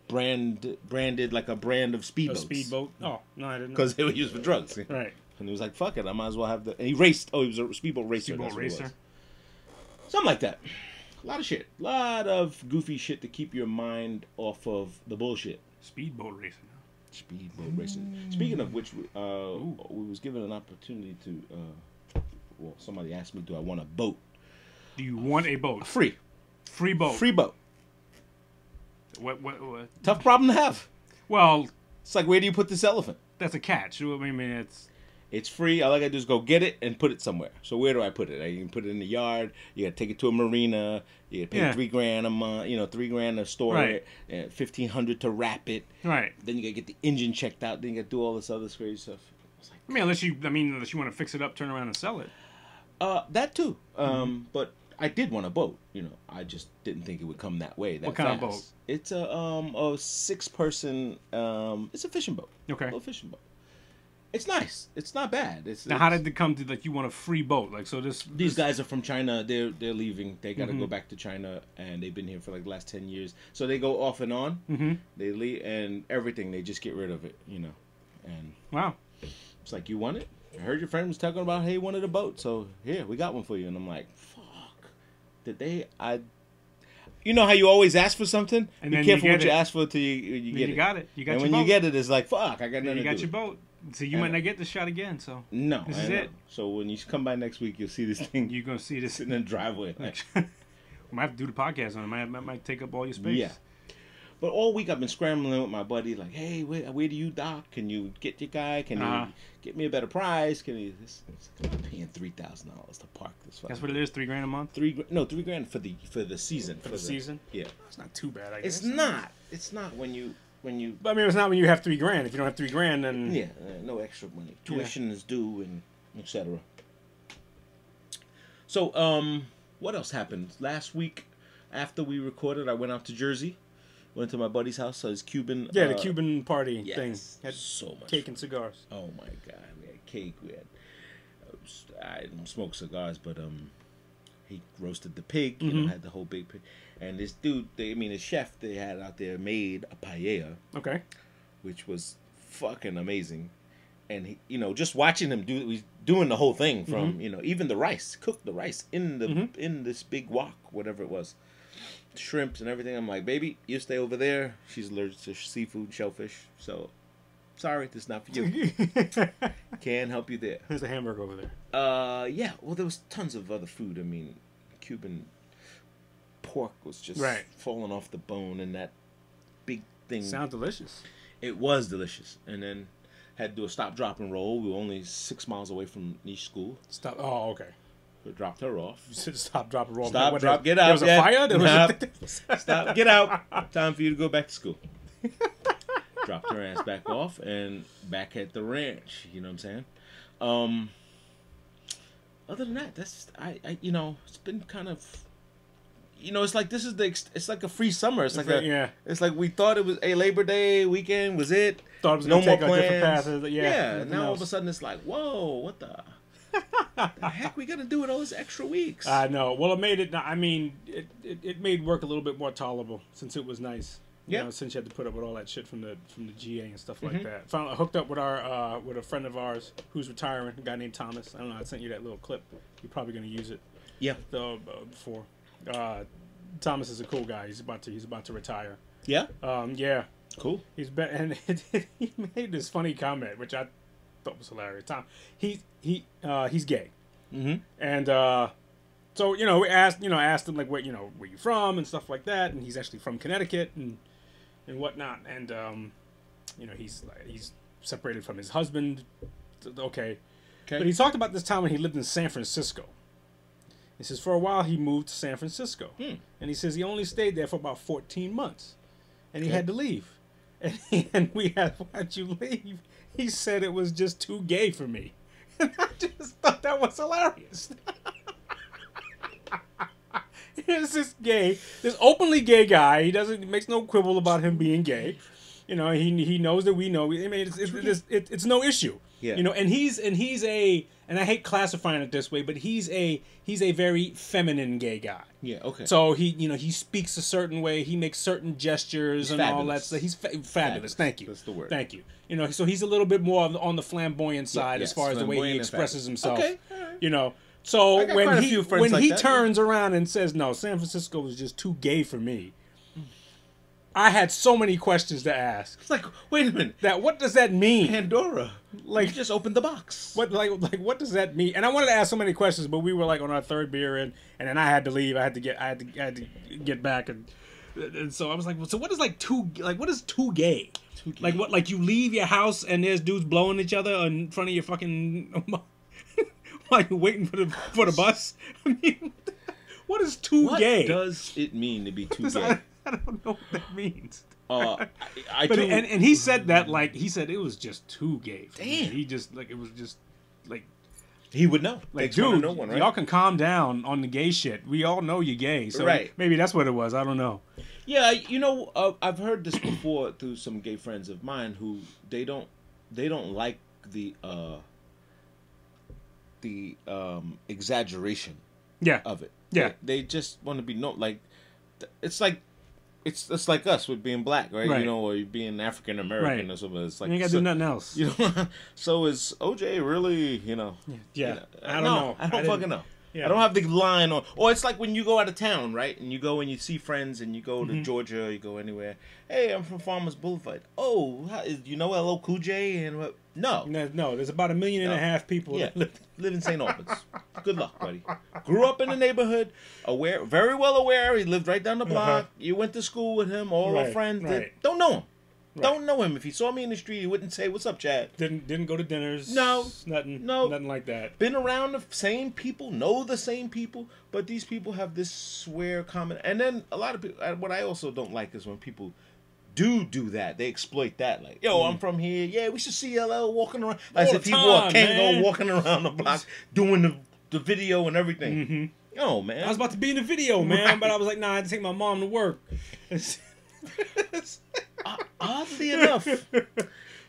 S3: brand branded like a brand of speedboats.
S1: A speedboat. Oh no, I didn't. know.
S3: because they were used for drugs.
S1: right,
S3: And he was like, "Fuck it, I might as well have the." And he raced. Oh, he was a speedboat racer.
S1: speedboat
S3: that's what it was.
S1: racer.
S3: Something like that. A lot of shit. A lot of goofy shit to keep your mind off of the bullshit.
S1: Speedboat racing.
S3: Speedboat racing. Speaking of which, we- uh, we was given an opportunity to. Uh, well, somebody asked me, "Do I want a boat?"
S1: Do you want a boat?
S3: Free,
S1: Free boat.
S3: free boat.
S1: What, what, what?
S3: Tough problem to have.
S1: Well,
S3: It's like, where do you put this elephant?
S1: that's a catch. I mean, it's
S3: It's free. All I gotta do is go get it and put it somewhere. So where do I put it? I can put it in the yard. You gotta take it to a marina. You gotta pay
S1: Yeah.
S3: three grand a month. You know, three grand to store
S1: Right.
S3: it, and fifteen hundred to wrap it.
S1: right.
S3: Then you gotta get the engine checked out. Then you gotta do all this other crazy stuff. It's like,
S1: I mean, unless you, I mean, unless you want to fix it up, turn around and sell it.
S3: uh, that too. Um,
S1: Mm-hmm.
S3: but I did want a boat. You know, I just didn't think it would come that way. That
S1: What kind of boat?
S3: It's a um a six person um it's a fishing boat.
S1: Okay.
S3: A little fishing boat. It's nice. It's not bad. It's
S1: Now, how did it come to like you want a free boat? Like, so this
S3: These
S1: this-
S3: guys are from China. They're they're leaving. They got to
S1: Mm-hmm.
S3: go back to China, and they've been here for like the last ten years. So they go off and on.
S1: Mhm.
S3: They leave, and everything they just get rid of it. You know, and
S1: Wow.
S3: it's like you want it. I heard your friend was talking about hey, he wanted a boat, so here we got one for you. And I'm like, fuck. Did they? I. You know how you always ask for something.
S1: And
S3: Be
S1: then you
S3: careful
S1: get
S3: what you ask for till you you
S1: Then
S3: get
S1: you
S3: it.
S1: got it. You got
S3: and
S1: your
S3: when
S1: boat.
S3: you get it, it's like fuck. I got nothing
S1: you
S3: to
S1: got
S3: do
S1: your
S3: with it.
S1: boat. So you
S3: I
S1: might not get the shot again. So
S3: No,
S1: This
S3: I
S1: is
S3: know.
S1: it.
S3: So when you come by next week, you'll see this thing
S1: you're gonna see this.
S3: in the driveway. Like,
S1: might have to do the podcast on it. Might, might, might take up all your space.
S3: Yeah. But all week I've been scrambling with my buddy, like, hey, where, where do you dock? Can you get your guy? Can
S1: Uh-huh.
S3: you get me a better price? Can you? This, it's like, I'm paying three thousand dollars to park this.
S1: That's what it is. Three grand a month
S3: Three no three grand for the for the season
S1: for the season.
S3: Yeah,
S1: It's not too bad. I guess.
S3: it's not. It's not when you when you
S1: But I mean, it's not when you have three grand. If you don't have three grand, then
S3: yeah uh, no extra money. Tuition is due and etc. So um, what else happened last week? After we recorded, I went out to Jersey, went to my buddy's house. So his Cuban
S1: yeah, the
S3: uh,
S1: Cuban party
S3: yes,
S1: thing had
S3: so much
S1: cake and cigars.
S3: Oh my god, we had cake. We had. I don't smoke cigars, but um, he roasted the pig. You know, had the whole big pig. And this dude, they, I mean, the chef they had out there made a paella,
S1: Okay.
S3: which was fucking amazing. And he, you know, just watching him do, he's doing the whole thing from you know, even the rice, cook the rice in the in this big wok, whatever it was, shrimps and everything. I'm like, baby, you stay over there. She's allergic to seafood, shellfish, so. Sorry, this is not for you. Can't help you there.
S1: There's a hamburger over there.
S3: Uh, yeah. Well, there was tons of other food. I mean, Cuban pork was just
S1: Right.
S3: falling off the bone, and that big thing.
S1: Sounds delicious.
S3: it was delicious. And then had to do a stop, drop, and roll. We were only six miles away from niche school.
S1: Stop. Oh, okay.
S3: We dropped her off.
S1: Stop, drop, and roll.
S3: Stop,
S1: What,
S3: drop,
S1: there-
S3: get out.
S1: There was a fire. There was
S3: Nah. Stop, get out. Time for you to go back to school. Dropped her ass back off and back at the ranch. You know what I'm saying? Um. Other than that, that's I, I you know it's been kind of. You know, it's like this is the ex- it's like a free summer. It's like a
S1: yeah.
S3: It's like we thought it was a Labor Day weekend was it.
S1: Thought it was
S3: no
S1: gonna
S3: more
S1: take a different
S3: plans.
S1: path, uh, yeah,
S3: yeah. Now all of a sudden it's like, whoa, what the, the heck we gonna do with all those extra weeks?
S1: I know. Well, it made it. I mean, it, it, it made work a little bit more tolerable since it was nice. You
S3: Yeah.
S1: know, since you had to put up with all that shit from the from the GA and stuff
S3: Mm-hmm.
S1: like that. Found I hooked up with our uh, with a friend of ours who's retiring, a guy named Thomas. I don't know. I sent you that little clip. You're probably gonna use it
S3: yeah,
S1: uh, before. Uh, Thomas is a cool guy. He's about to he's about to retire.
S3: yeah,
S1: Um, yeah,
S3: cool.
S1: He's been and he made this funny comment, which I thought was hilarious. Tom, he he uh, he's gay,
S3: Mm-hmm.
S1: and uh, so you know, we asked you know asked him like where you know where you from and stuff like that, and he's actually from Connecticut and and whatnot, and um, you know he's like, he's separated from his husband. Okay,
S3: Okay.
S1: but he talked about this time when he lived in San Francisco. He says for a while he moved to San Francisco,
S3: Hmm.
S1: and he says he only stayed there for about fourteen months, and he
S3: Okay.
S1: had to leave. And, he, and we asked, "Why'd you leave?" He said it was just too gay for me, and I just thought that was hilarious. Here's this gay, this openly gay guy. He doesn't makes no quibble about him being gay. You know, he he knows that we know. I mean, it's it's, it's, it's, it's no issue.
S3: Yeah.
S1: You know, and he's and he's a and I hate classifying it this way, but he's a he's a very feminine gay guy.
S3: Yeah. Okay.
S1: So he, you know, he speaks a certain way. He makes certain gestures
S3: He's
S1: and all that
S3: fabulous.
S1: stuff. He's fa- fabulous.
S3: Fabulous.
S1: Thank you.
S3: That's the word.
S1: Thank you. You know, so he's a little bit more on the, on the flamboyant side as
S3: yes,
S1: far as the way he expresses himself.
S3: Okay, all right.
S1: You know, so when he when
S3: like
S1: he
S3: that.
S1: turns around and says, "No, San Francisco is just too gay for me," I had so many questions to ask.
S3: it's like, wait a minute,
S1: That what does that mean?
S3: Pandora.
S1: Like-
S3: you just opened the box.
S1: What like like what does that mean? And I wanted to ask so many questions, but we were like on our third beer and and then I had to leave. I had to get I had to I had to get back and and so I was like, well, so what is like too like what is too gay?
S3: Too gay.
S1: Like what like you leave your house and there's dudes blowing each other in front of your fucking while you're waiting for the for the bus? I mean, what is too
S3: What
S1: gay?
S3: What does it mean to be too gay?
S1: I, don't know what that means.
S3: Uh, I, I
S1: But
S3: do.
S1: and, and he said that like he said it was just too gay. For me.
S3: Damn.
S1: He just like it was just like
S3: he would know.
S1: like
S3: Takes
S1: dude,
S3: one, right?
S1: y'all can calm down on the gay shit. We all know you're gay, so
S3: Right.
S1: maybe that's what it was. I don't know.
S3: Yeah, you know, uh, I've heard this before through some gay friends of mine who they don't they don't like the uh the um exaggeration
S1: Yeah,
S3: of it.
S1: Yeah.
S3: They, they just want to be no like it's like it's it's like us with being black, right?
S1: Right.
S3: You know, or being African American
S1: Right.
S3: or something. It's like
S1: you ain't got to
S3: so,
S1: do nothing else.
S3: You know, so is OJ really? You know,
S1: yeah,
S3: you know,
S1: I don't
S3: no,
S1: know.
S3: I don't
S1: didn't-
S3: fucking know.
S1: Yeah.
S3: I don't have the line on. Or it's like when you go out of town, right? And you go and you see friends, and you go to
S1: Mm-hmm.
S3: Georgia, or you go anywhere. Hey, I'm from Farmers Boulevard. Oh, how, is, you know LL Cool J and what? No,
S1: No, no, there's about a million and a half people.
S3: yeah,
S1: that live-
S3: live in St. Albans. Good luck, buddy. Grew up in the neighborhood, aware, very well aware. He lived right down the block.
S1: Uh-huh.
S3: You went to school with him. All our
S1: Right,
S3: friends that
S1: right.
S3: don't know him.
S1: Right.
S3: Don't know him. If he saw me in the street, he wouldn't say, "What's up, Chad?"
S1: Didn't didn't go to dinners.
S3: No.
S1: nothing.
S3: No.
S1: nothing like that.
S3: been around the same people, know the same people, but these people have this swear common. And then a lot of people, what I also don't like is when people do do that. They exploit that. Like, yo, I'm from here. Yeah, we should see LL walking around. As
S1: All
S3: if he a
S1: Kangol
S3: walking around the block doing the, the video and everything.
S1: Mm-hmm.
S3: Yo, man.
S1: I was about to be in the video, man,
S3: Right.
S1: but I was like, nah, I had to take my mom to work.
S3: Oddly enough,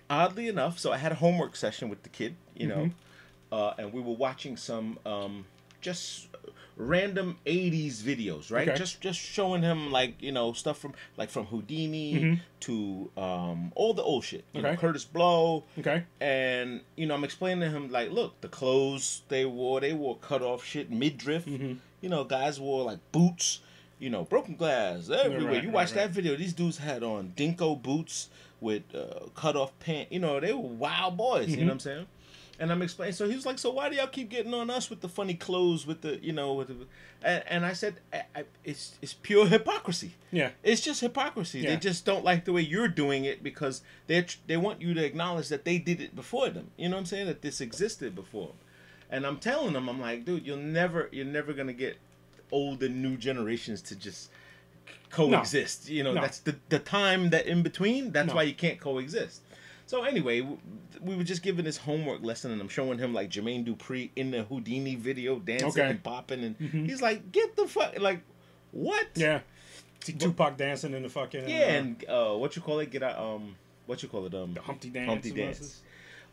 S3: oddly enough, so I had a homework session with the kid, you know,
S1: Mm-hmm.
S3: uh, and we were watching some um, just random '80s videos, right?
S1: Okay.
S3: Just just showing him like you know stuff from like from Whodini to um, all the old shit, you know,
S1: Mm-hmm. Okay.
S3: Kurtis Blow,
S1: okay.
S3: and you know I'm explaining to him like, look, the clothes they wore, they wore cut off shit, midriff.
S1: Mm-hmm.
S3: You know, guys wore like boots. You know, broken glass everywhere.
S1: right,
S3: you watch
S1: right.
S3: that video. These dudes had on Dingo boots with uh, cut off pants. You know, they were wild boys. You know what I'm saying? And I'm explaining. So he was like, "So why do y'all keep getting on us with the funny clothes, with the you know, with the?" And, and I said, I, I, "It's it's pure hypocrisy.
S1: Yeah.
S3: It's just hypocrisy. They just don't like the way you're doing it because they they want you to acknowledge that they did it before them. You know what I'm saying? That this existed before. them. And I'm telling them, I'm like, dude, you'll never, you're never gonna get old and new generations to just coexist. You know,
S1: No.
S3: that's the the time that in between. That's
S1: No.
S3: why you can't coexist. So anyway, we were just giving this homework lesson, and I'm showing him like Jermaine Dupri in the Whodini video dancing
S1: Okay.
S3: and popping, and he's like, "Get the fuck like, what?
S1: Yeah. See Tupac dancing in the fucking
S3: Yeah,
S1: uh,
S3: and uh, what you call it? Get out. Um, what you call it? Um,
S1: the Humpty dance.
S3: Humpty dance.
S1: what's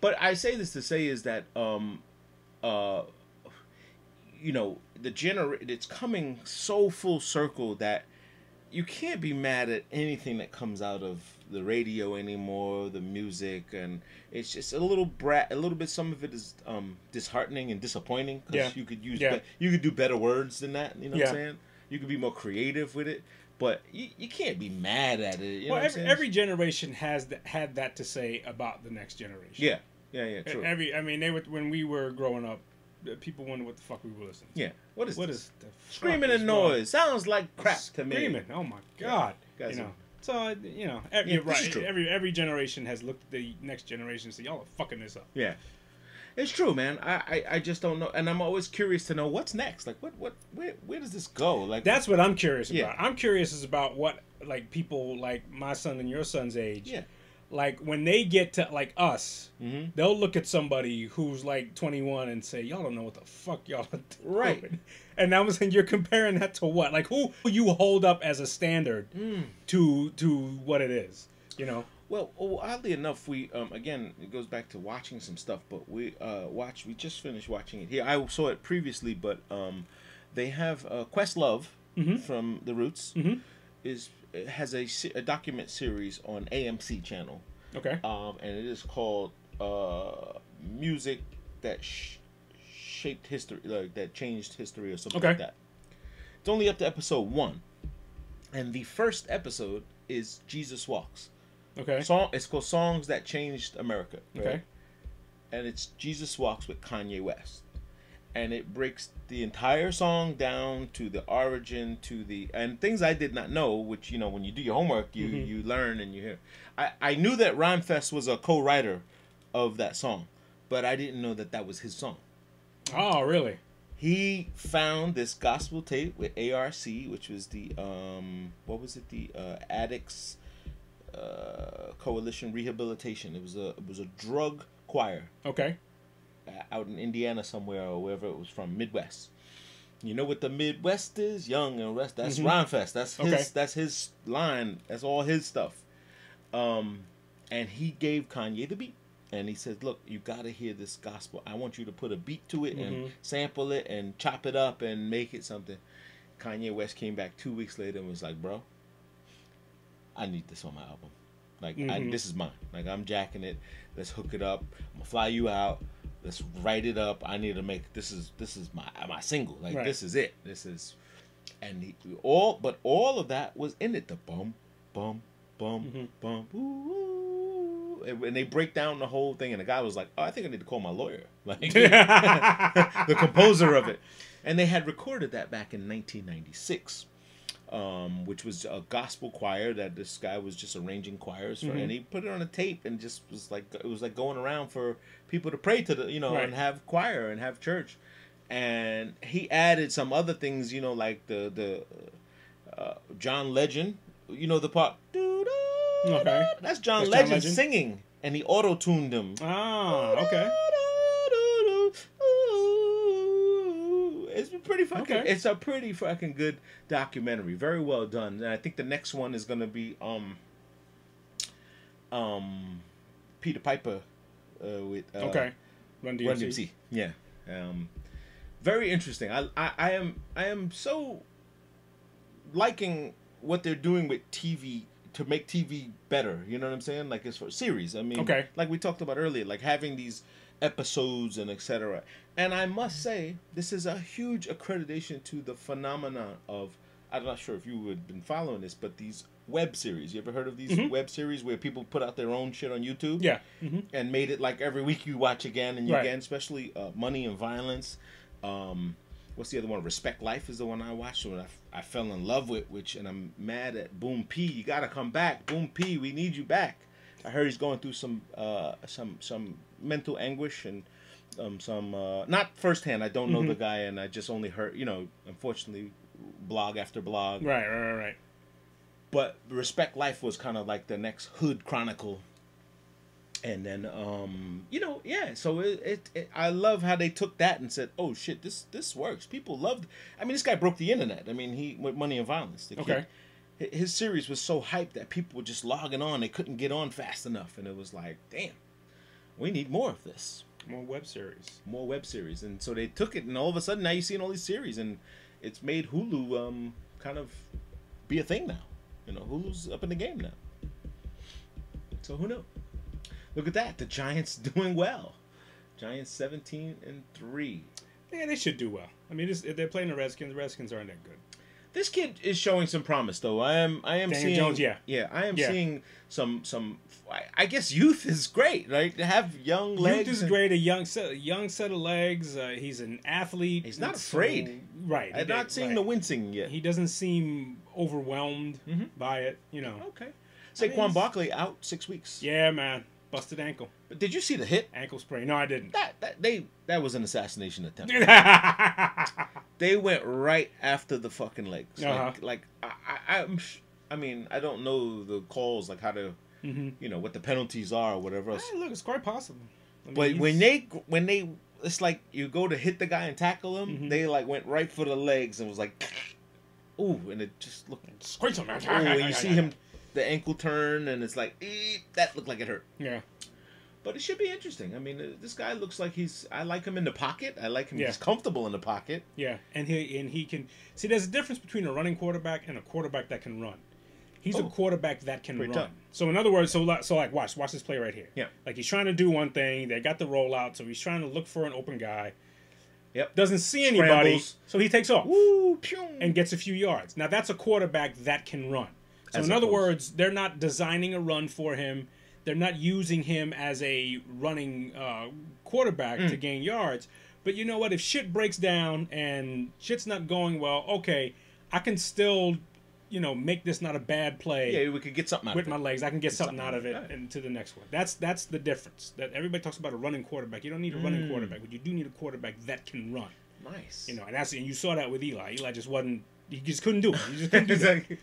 S3: But I say this to say is that um, uh, you know, the gener it's coming so full circle that you can't be mad at anything that comes out of the radio anymore, the music, and it's just a little brat, a little bit. Some of it is um, disheartening and disappointing because
S1: Yeah.
S3: you could use,
S1: Yeah.
S3: be- you could do better words than that. You know what I'm
S1: Yeah.
S3: saying? You could be more creative with it, but you, you can't be mad at it. You know
S1: well, every, every generation has that, had that to say about the next generation.
S3: yeah, yeah, yeah, true.
S1: Every, I mean, they were when we were growing up. people wonder what the fuck we were listening. to.
S3: Yeah. What is
S1: What
S3: this?
S1: is the
S3: screaming and noise? Sounds like crap to me.
S1: Screaming! Oh my god!
S3: Guys
S1: you know. So uh, you know, every,
S3: Yeah,
S1: you're right. Every every generation has looked at the next generation and said, "Y'all are fucking this up."
S3: Yeah. It's true, man. I, I, I just don't know, and I'm always curious to know what's next. Like, what, what, where, where does this go? Like,
S1: That's what I'm curious about. I'm curious is about what like people like my son and your son's age.
S3: yeah,
S1: Like when they get to like us,
S3: Mhm.
S1: they'll look at somebody who's like 21 and say, "Y'all don't know what the fuck y'all are doing."
S3: Right.
S1: And I was saying, you're comparing that to what? Like who you hold up as a standard
S3: Mm.
S1: to to what it is? You know?
S3: Well, oh, oddly enough, we um again it goes back to watching some stuff, but we uh watch we just finished watching it here. I saw it previously, but um they have uh, Questlove from The Roots
S1: Mhm.
S3: is has a, a document series on AMC channel,
S1: Okay.
S3: um and it is called uh music that sh- shaped history, like that changed history or something
S1: Okay.
S3: like that. It's only up to episode one, and the first episode is Jesus Walks
S1: Okay.
S3: song it's called songs that changed america right?
S1: Okay.
S3: and it's jesus walks with kanye west and it breaks the entire song down to the origin to the and things i did not know which you know when you do your homework you
S1: Mm-hmm.
S3: you learn and you hear i i knew that Rhymefest was a co-writer of that song but i didn't know that that was his song
S1: Oh, really?
S3: he found this gospel tape with ARC, which was the um, what was it? The uh, Addicts uh, Coalition Rehabilitation. It was a it was a drug choir
S1: Okay.
S3: Uh, out in Indiana somewhere or wherever it was from, Midwest. You know what the Midwest is? Young and rest. That's
S1: Mhm.
S3: Rhymefest. That's his.
S1: Okay.
S3: That's his line. That's all his stuff. Um, and he gave Kanye the beat, and he said, "Look, you got to hear this gospel. I want you to put a beat to it
S1: Mhm.
S3: and sample it and chop it up and make it something." Kanye West came back two weeks later and was like, "Bro, I need this on my album. Like, I,
S1: Mhm.
S3: this is mine. Like, I'm jacking it. Let's hook it up. I'm gonna fly you out. Let's write it up. I need to make this is this is my my single. Like,
S1: Right.
S3: this is it. This is." And he, all, but all of that was in it. The bum, bum, bum,
S1: Mhm.
S3: bum, ooh, ooh. And they break down the whole thing, and the guy was like, "Oh, I think I need to call my lawyer." Like, the composer of it. And they had recorded that back in 1996, um, which was a gospel choir that this guy was just arranging choirs for,
S1: Mhm.
S3: and he put it on a tape and just was like it was like going around for people to pray to the you know
S1: Right.
S3: and have choir and have church, and he added some other things you know like the the uh, John Legend, you know the part.
S1: Okay.
S3: That's John
S1: That's John
S3: Legend
S1: Legend?
S3: singing, and he auto tuned him.
S1: Ah, okay.
S3: It's pretty fucking.
S1: Okay.
S3: It's a pretty fucking good documentary. Very well done. And I think the next one is gonna be um um Peter Piper uh, with uh,
S1: Okay. Run DMC.
S3: Run DMC. Yeah. Um, very interesting. I, I I am I am so liking what they're doing with TV to make TV better. You know what I'm saying? Like as for series. I mean,
S1: Okay.
S3: like we talked about earlier, like having these episodes and etc. And I must say, this is a huge accreditation to the phenomenon of. I'm not sure if you had been following this, but these web series. You ever heard of these
S1: Mhm.
S3: web series where people put out their own shit on YouTube?
S1: Yeah. hmm
S3: and made it like every week you watch again and you
S1: Right.
S3: again, especially uh, Money and Violence. Um, what's the other one? Respect Life is the one I watched and I, I fell in love with, which and I'm mad at Boom P. You gotta come back, Boom P. We need you back. I heard he's going through some uh, some some mental anguish and um, some uh, not firsthand. I don't know
S1: Mhm.
S3: the guy and I just only heard you know unfortunately blog after blog
S1: Right, right, right, right.
S3: but respect life was kind of like the next hood chronicle and then um you know yeah so it, it, it i love how they took that and said oh shit this this works people loved i mean this guy broke the internet i mean he with money and violence the kid. His series was so hyped that people were just logging on. They couldn't get on fast enough. And it was like damn we need more of this.
S1: More web series.
S3: more web series. And so they took it and all of a sudden now you're seeing all these series and it's made hulu um kind of be a thing now. You know hulu's up in the game now. So who knows look at that. The giants doing well. Giants 17 and 3
S1: Yeah, they should do well. I mean, they're playing the Redskins. The Redskins aren't that good.
S3: This kid is showing some promise, though. I am, I am
S1: Daniel
S3: seeing,
S1: Jones, yeah.
S3: yeah, I am
S1: Yeah.
S3: seeing some, some. I, guess youth is great, right? To have young legs.
S1: Youth is great. A young set, a young set of legs. Uh, he's an athlete.
S3: He's not
S1: so-
S3: afraid.
S1: right? He-
S3: not seeing
S1: right.
S3: the wincing yet.
S1: He doesn't seem overwhelmed
S3: Mhm.
S1: by it. You know.
S3: okay.
S1: I mean,
S3: Saquon Barkley out six weeks.
S1: Yeah, man. Busted ankle.
S3: But did you see the hit?
S1: Ankle sprain. No, I didn't.
S3: That, that they that was an assassination attempt. they went right after the fucking legs.
S1: Uh-huh.
S3: Like, like I, I, I'm, sh- I mean, I don't know the calls, like how to,
S1: Mhm.
S3: you know, what the penalties are or whatever else.
S1: Hey, look, it's quite possible. I mean,
S3: But when they, when they, it's like you go to hit the guy and tackle him,
S1: Mhm.
S3: they like went right for the legs and was like, ooh, and it just looked.
S1: Scrape him, man.
S3: Oh, and you see him, the ankle turn, and it's like, that looked like it hurt.
S1: Yeah.
S3: But it should be interesting. I mean, uh, this guy looks like he's. I like him in the pocket. I like him.
S1: Yeah.
S3: He's comfortable in the pocket.
S1: Yeah, and he and he can see. There's a difference between a running quarterback and a quarterback that can run. He's a
S3: Oh.
S1: quarterback that can
S3: Pretty
S1: run.
S3: tough.
S1: So in other words, so like, so like watch watch this play right here.
S3: Yeah.
S1: Like he's trying to do one thing. They got the rollout, so he's trying to look for an open guy.
S3: Yep.
S1: Doesn't see anybody,
S3: Scrambles.
S1: so he takes off
S3: Woo,
S1: and gets a few yards. Now that's a quarterback that can run. So
S3: As
S1: in other words, they're not designing a run for him. They're not using him as a running uh, quarterback
S3: Mm.
S1: to gain yards. But you know what? If shit breaks down and shit's not going well, okay, I can still, you know, make this not a bad play
S3: yeah, we could get something out
S1: with my legs. I can get something
S3: something
S1: out of it
S3: out of it.
S1: and to the next one. That's that's the difference. That everybody talks about a running quarterback. You don't need a running
S3: Mm.
S1: quarterback, but you do need a quarterback that can run.
S3: Nice.
S1: You know, and that's and you saw that with Eli. Eli just wasn't. He just couldn't do it. He just couldn't do that.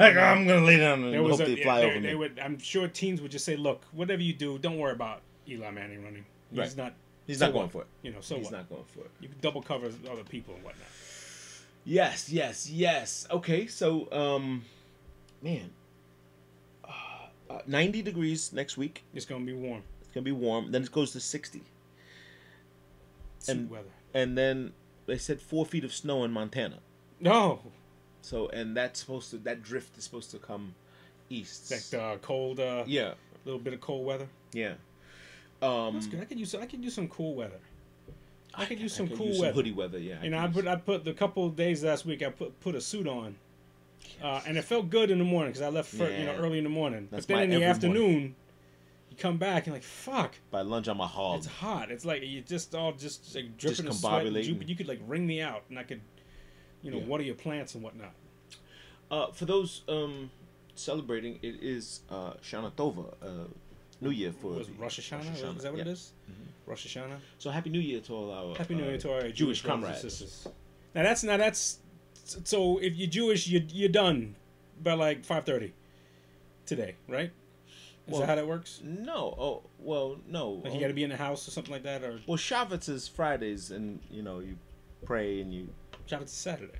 S3: like, like, I'm gonna lay down and hope
S1: a,
S3: they fly
S1: there-
S3: over
S1: they
S3: me.
S1: would. I'm sure teams would just say, "Look, whatever you do, don't worry about Eli Manning running. He's
S3: Right.
S1: not.
S3: He's
S1: so
S3: not going
S1: what?
S3: for it.
S1: You know, so
S3: He's
S1: what?
S3: not going for it.
S1: You can double cover other people and whatnot.
S3: Yes, yes, yes. Okay, so um, man, uh, uh, 90 degrees next week.
S1: It's gonna be warm.
S3: It's gonna be warm. Then it goes to 60,
S1: Suit
S3: And-
S1: weather.
S3: and then they said four feet of snow in Montana.
S1: No,
S3: So and that's supposed to that drift is supposed to come east.
S1: like the cold. Uh,
S3: yeah,
S1: little bit of cold weather.
S3: yeah. Um,
S1: That's good. I could use. I could use some cool weather. I could use some
S3: could
S1: cool
S3: use
S1: weather.
S3: hoodie weather. Yeah,
S1: You know, I put I put the couple of days last week. I put put a suit on, uh, and it felt good in the morning because I left for, you know early in the morning.
S3: That's
S1: but then in the afternoon, you come back and like fuck,
S3: by lunch I'm a hog.
S1: it's hot. It's like you just all just like dripping in
S3: Discombobulating.
S1: sweat. and You could like wring me out, and I could, you know,
S3: Yeah.
S1: water your plants and whatnot.
S3: Uh, for those um, celebrating, it is uh, Shana Tova, uh, New Year for
S1: Was Rosh Hashanah?
S3: Rosh
S1: Is that what
S3: yeah.
S1: it is? Rosh Hashanah.
S3: So happy New Year to all our
S1: Happy New
S3: uh,
S1: Year to our
S3: Jewish
S1: Jewish,
S3: comrades.
S1: and sisters. Now that's now that's so if you're Jewish, you you're done by like five thirty today, right? Is
S3: Well,
S1: that how that works?
S3: No, oh well, no.
S1: Like you got to be in the house or something like that, or
S3: Well, Shavuot is Fridays, and you know you pray and you.
S1: Shabbat is Saturday.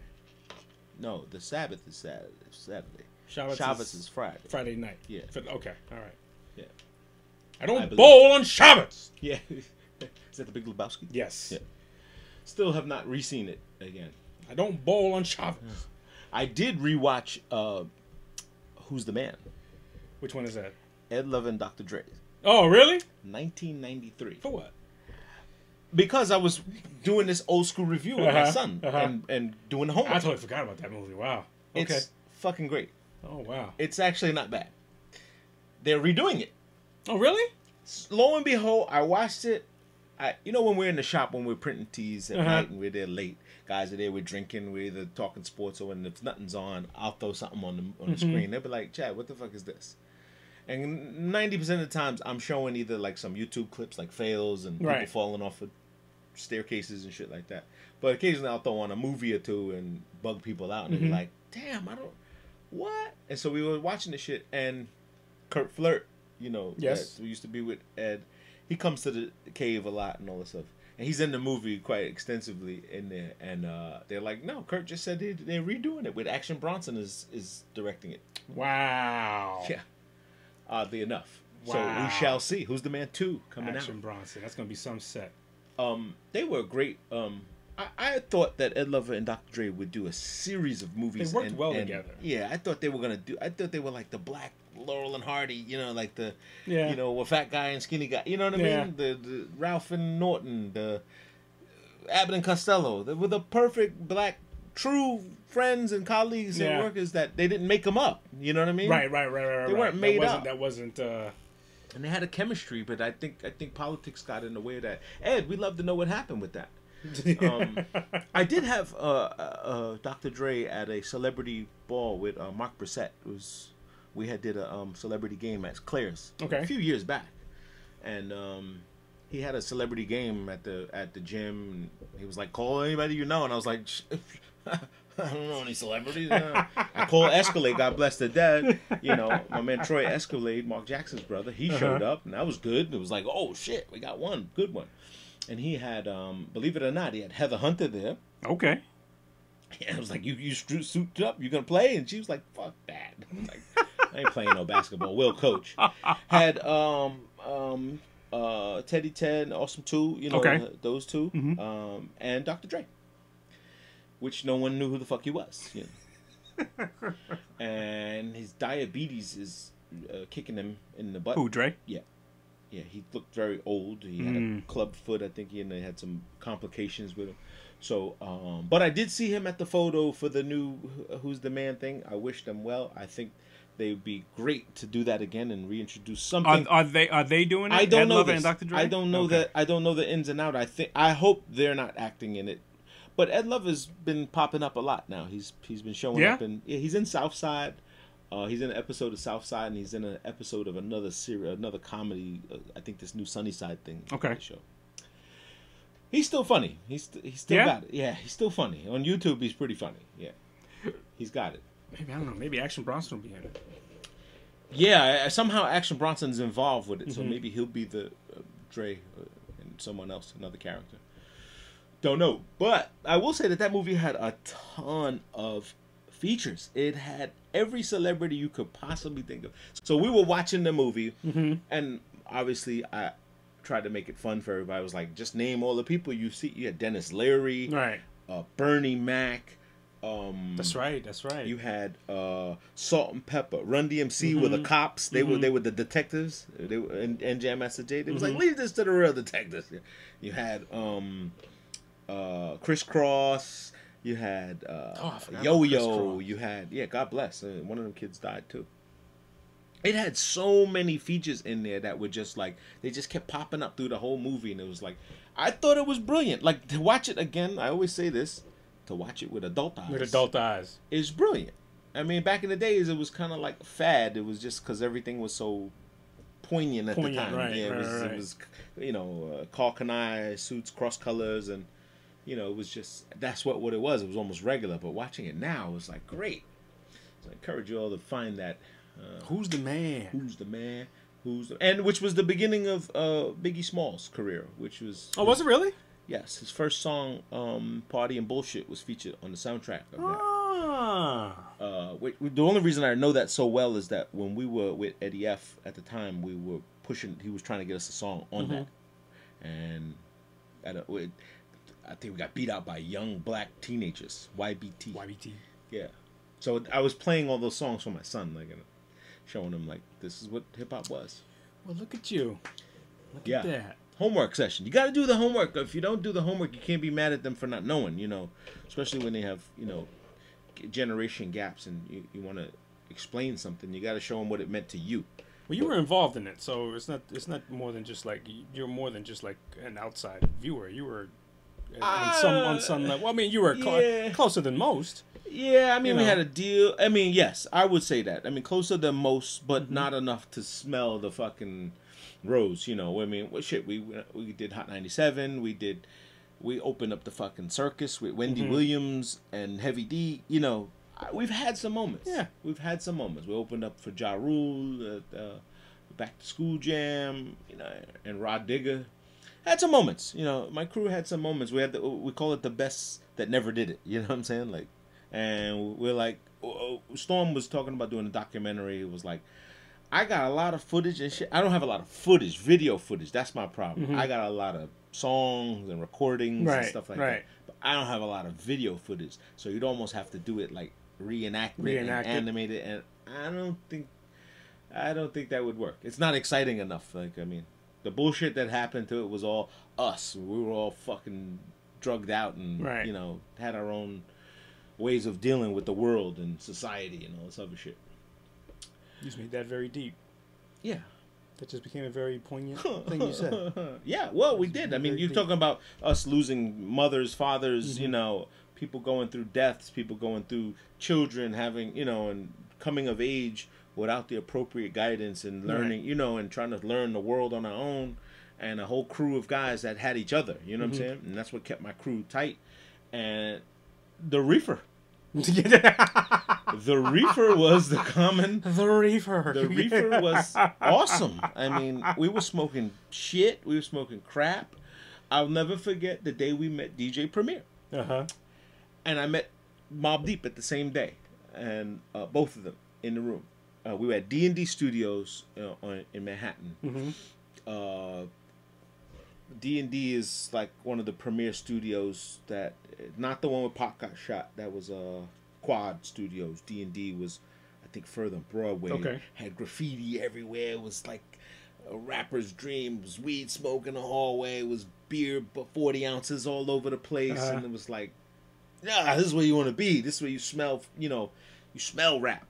S3: No, the Sabbath is Saturday. Saturday.
S1: Shabbat,
S3: Shavuot
S1: is,
S3: is Friday.
S1: Friday night.
S3: Yeah.
S1: Okay, all right.
S3: Yeah.
S1: I don't
S3: I
S1: bowl on Shabbat.
S3: Yeah. is that the Big Lebowski?
S1: Yes.
S3: Yeah. Still have not re-seen it again.
S1: I don't bowl on Shabbat.
S3: I did rewatch uh, Who's the Man?
S1: Which one is that?
S3: Ed Lover and Dr. Dre.
S1: Oh, really?
S3: 1993.
S1: For what?
S3: Because I was doing this old school review with my
S1: Uh-huh,
S3: son
S1: uh-huh.
S3: and, and doing the homework.
S1: I totally forgot about that movie. Wow. Okay.
S3: It's fucking great.
S1: oh wow.
S3: It's actually not bad. They're redoing it.
S1: Oh really?
S3: Lo and behold, I watched it. I, you know, when we're in the shop when we're printing teas at
S1: Uh-huh.
S3: night and we're there late, guys are there, we're drinking, we're either talking sports or when if nothing's on, I'll throw something on the on the
S1: Mm-hmm.
S3: screen. They'll be like, "Chad, what the fuck is this?" And ninety percent of the times, I'm showing either like some YouTube clips, like fails and people falling off of staircases and shit like that. But occasionally, I'll throw on a movie or two and bug people out, and
S1: Mhm.
S3: be like, "Damn, I don't what." And so we were watching the shit, and Kurt Flirt, you know,
S1: Yes.
S3: we used to be with Ed. He comes to the cave a lot and all this stuff, and he's in the movie quite extensively in there. And uh, they're like, "No, Kurt just said they, they're redoing it with Action Bronson is is directing it."
S1: Wow.
S3: Yeah, oddly enough. So we shall see. Who's the man two coming out?
S1: Action Bronson. That's gonna be some set.
S3: Um, they were great. Um, I, I thought that Ed Lover and Dr. Dre would do a series of movies.
S1: They worked
S3: and-
S1: well
S3: and-
S1: together.
S3: Yeah, I thought they were gonna do. I thought they were like the Black Laurel and Hardy. You know, like the
S1: Yeah.
S3: you know, a fat guy and skinny guy. You know what I
S1: Yeah.
S3: mean? The, the Ralph and Norton, the Abbott and Costello. They were the perfect black true friends and colleagues
S1: Yeah.
S3: and workers that they didn't make them up. You know what I mean?
S1: Right, right, right, right.
S3: They
S1: right.
S3: weren't
S1: That
S3: made
S1: wasn't,
S3: up.
S1: That wasn't. Uh,
S3: And they had a chemistry, but I think I think politics got in the way of that. Ed, we'd love to know what happened with that. Um, I did have uh, uh, uh, Dr. Dre at a celebrity ball with uh, Mark Brissett. It was we had did a um, celebrity game at Claire's
S1: Okay.
S3: a few years back, and um, he had a celebrity game at the at the gym. He was like, "Call anybody you know," and I was like. I don't know any celebrities. Uh, I called Escalade, God bless the dead. You know, my man Troy Escalade, Mark Jackson's brother, he showed up, and that was good. It was like, oh shit, we got one good one. And he had, um, believe it or not, he had Heather Hunter there.
S1: okay.
S3: Yeah, I was like, you you suited up, you gonna play? And she was like, fuck that. I like, I ain't playing no basketball. Will coach had um um uh Teddy Ted, Awesome Two, you know
S1: Okay.
S3: th- those 2
S1: Mhm.
S3: um and Dr. Dre, which no one knew who the fuck he was. You know. and his diabetes is uh, kicking him in the butt.
S1: Who, Dre?
S3: Yeah, Yeah, he looked very old. He had a
S1: Mm.
S3: club foot, I think, and they had some complications with him. So, um, but I did see him at the photo for the new "Who's the Man" thing. I wish them well. I think they would be great to do that again and reintroduce something.
S1: are they are they doing it?
S3: I don't
S1: Ed
S3: know
S1: Lover
S3: this.
S1: and Dr. Dre?
S3: I don't know
S1: Okay.
S3: that. I don't know the ins and out. I think. I hope they're not acting in it. But Ed Lover's been popping up a lot now. He's he's been showing
S1: Yeah?
S3: up in. Yeah, he's in Southside. Uh, he's in an episode of Southside, and he's in an episode of another series, another comedy. Uh, I think this new Sunnyside thing.
S1: Okay.
S3: Show. He's still funny. He's st- he's still
S1: Yeah?
S3: got it. Yeah, he's still funny on YouTube. He's pretty funny. Yeah, he's got it.
S1: Maybe I don't know. Maybe Action Bronson will be in it.
S3: Yeah, somehow Action Bronson's involved with it, so
S1: Mhm.
S3: maybe he'll be the uh, Dre uh, and someone else, another character. Don't know, but I will say that that movie had a ton of features. It had every celebrity you could possibly think of. So we were watching the movie,
S1: Mm-hmm.
S3: and obviously I tried to make it fun for everybody. I was like, just name all the people you see. You had Denis Leary,
S1: Right.
S3: uh, Bernie Mac. Um,
S1: That's right. That's right.
S3: you had uh, Salt-N-Pepa, Run DMC were the cops. They were
S1: Mhm.
S3: they were the detectives. They were and, and Jam Master Jay. They was like, leave this to the real detectives. You had um, uh, Kris Kross. You had uh,
S1: Oh,
S3: Yo Yo. You had yeah, God bless. One of them kids died too. It had so many features in there that were just like they just kept popping up through the whole movie, and it was like I thought it was brilliant. Like to watch it again, I always say this: to watch it with adult eyes
S1: With adult eyes.
S3: is brilliant. I mean, back in the days, it was kind of like fad. It was just because everything was so poignant at
S1: Poignant,
S3: the time.
S1: right,
S3: yeah, it
S1: right,
S3: was,
S1: right.
S3: it was, you know, uh, Karl Kani suits, cross colors, and you know, it was just that's what what it was. It was almost regular. But watching it now, it was like great. So I encourage you all to find that. Uh,
S1: Who's the man?
S3: Who's the man? Who's the, and which was the beginning of uh, Biggie Smalls' career, which was
S1: Oh, was it really?
S3: yes, his first song, um, "Party and Bullshit," was featured on the soundtrack of that.
S1: Ah.
S3: Uh, wait, the only reason I know that so well is that when we were with Eddie F at the time, we were pushing. He was trying to get us a song on
S1: Mm-hmm.
S3: that, and at a, it, I think we got beat out by young black teenagers. YBT.
S1: YBT.
S3: Yeah. So I was playing all those songs for my son, like, and showing him like this is what hip hop was.
S1: Well, look at you. Look
S3: Yeah.
S1: at that.
S3: Homework session. You got to do the homework. If you don't do the homework, you can't be mad at them for not knowing. You know, especially when they have you know generation gaps and you, you want to explain something. You got to show them what it meant to you.
S1: Well, you were involved in it, so it's not it's not more than just like you're more than just like an outside viewer. You were on some on some level. Well, I mean, you were clo-
S3: yeah.
S1: closer than most.
S3: Yeah, I mean,
S1: You
S3: we
S1: know.
S3: had a deal. I mean, yes, I would say that. I mean, closer than most, but
S1: Mm-hmm.
S3: not enough to smell the fucking rose. You know, I mean, what shit? We we did Hot ninety seven. We did. We opened up the fucking circus with Wendy
S1: Mm-hmm.
S3: Williams and Heavy D. You know, I- we've had some moments.
S1: Yeah.
S3: we've had some moments. We opened up for Ja Rule, uh, uh, Back to School Jam, you know, and Rod Digger. Had some moments, you know. My crew had some moments. We had the, we call it the best that never did it. You know what I'm saying? Like, and we're like, oh, oh, Storm was talking about doing a documentary. It was like, I got a lot of footage and shit. I don't have a lot of footage, video footage. That's my problem. I got a lot of songs and recordings and
S1: Mm-hmm.
S3: Stuff like
S1: right.
S3: that. But I don't have a lot of video footage. So you'd almost have to do it like reenact it
S1: Reenact
S3: and animate it. And I don't think, I don't think that would work. It's not exciting enough. Like I mean, the bullshit that happened to it was all us. We were all fucking drugged out and
S1: Right.
S3: you know had our own ways of dealing with the world and society and all this other shit.
S1: You just made that very deep.
S3: Yeah.
S1: That just became a very poignant thing you said.
S3: yeah, well, we did. I mean, you're
S1: deep.
S3: talking about us losing mothers, fathers,
S1: Mm-hmm.
S3: you know, people going through deaths, people going through children having, you know, and coming of age without the appropriate guidance and learning,
S1: Right.
S3: you know, and trying to learn the world on our own. And a whole crew of guys that had each other, you know
S1: Mm-hmm.
S3: what I'm saying? And that's what kept my crew tight. And the reefer, the reefer was the common
S1: the reefer.
S3: the reefer was awesome. I mean, we were smoking shit. We were smoking crap. I'll never forget the day we met DJ Premier,
S1: Uh huh.
S3: and I met Mobb Deep at the same day, and uh, both of them in the room. Uh, we were at D and D Studios uh, on, in Manhattan.
S1: Mhm.
S3: Uh, D and D is like one of the premier studios that, not the one with Pop got shot. That was uh, Quad Studios. D and D was, I think, further on Broadway.
S1: Okay.
S3: Had graffiti everywhere. It was like a rapper's dream. It was weed smoke in the hallway. It was beer, but forty ounces all over the place,
S1: Uh-huh.
S3: and it was like, yeah, this is where you want to be. This is where you smell. You know, you smell rap.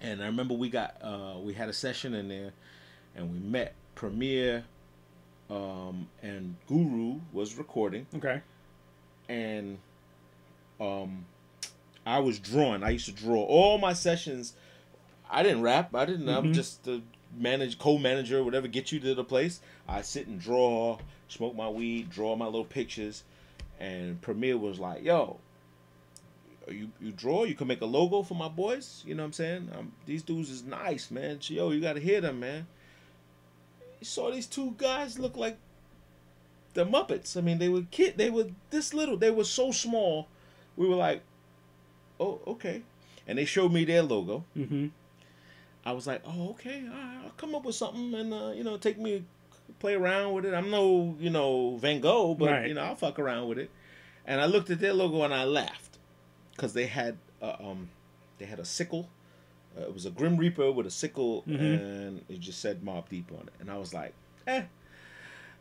S3: And I remember we got uh, we had a session in there, and we met Premier, um, and Guru was recording,
S1: Okay.
S3: and um, I was drawing. I used to draw all my sessions. I didn't rap. I didn't. I'm
S1: Mhm.
S3: just the manage co-manager, whatever. Get you to the place. I sit and draw, smoke my weed, draw my little pictures, and Premier was like, "Yo, you you draw? You can make a logo for my boys. You know what I'm saying? Um, these dudes is nice, man. Yo, you gotta hear them, man." You saw these two guys look like the Muppets. I mean, they were kid. They were this little. They were so small. We were like, "Oh, okay." And they showed me their logo.
S1: Mm-hmm.
S3: I was like, "Oh, okay. Right, I'll come up with something and uh, you know take me play around with it. I'm no you know Van Gogh, but
S1: Right.
S3: you know I'll fuck around with it." And I looked at their logo and I laughed because they had uh, um they had a sickle. Uh, it was a Grim Reaper with a sickle,
S1: Mhm.
S3: and it just said Mobb Deep on it. And I was like, "Eh."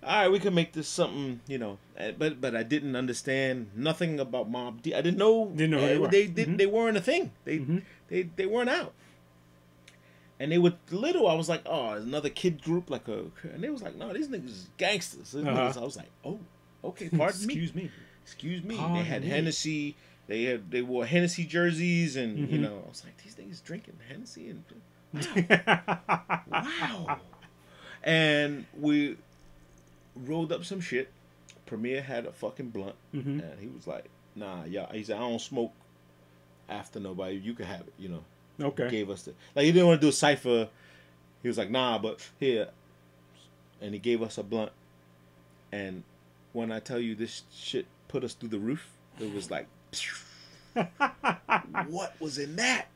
S3: All right, we can make this something, you know, eh, but but I didn't understand nothing about Mobb Deep. I didn't know
S1: Didn't know they were.
S3: they didn't
S1: Mhm.
S3: they weren't a thing. They
S1: Mhm.
S3: they they weren't out. And they were little. I was like, oh, another kid group, like a. And they was like, no, these niggas is gangsters. These
S1: Uh-huh.
S3: niggas- I was like, oh, okay, pardon me,
S1: Excuse me.
S3: excuse me. They had
S1: me.
S3: Hennessy. They had they wore Hennessy jerseys, and you
S1: Mhm.
S3: know, I was like, these niggas drinking Hennessy, and wow. And we rolled up some shit. Premier had a fucking blunt,
S1: Mhm.
S3: and he was like, nah, yeah. He said, I don't smoke after nobody. You can have it, you know
S1: Okay.
S3: gave us the like he didn't want to do a cipher. He was like, nah, but here, and he gave us a blunt. And when I tell you this shit put us through the roof, it was like, what was in that?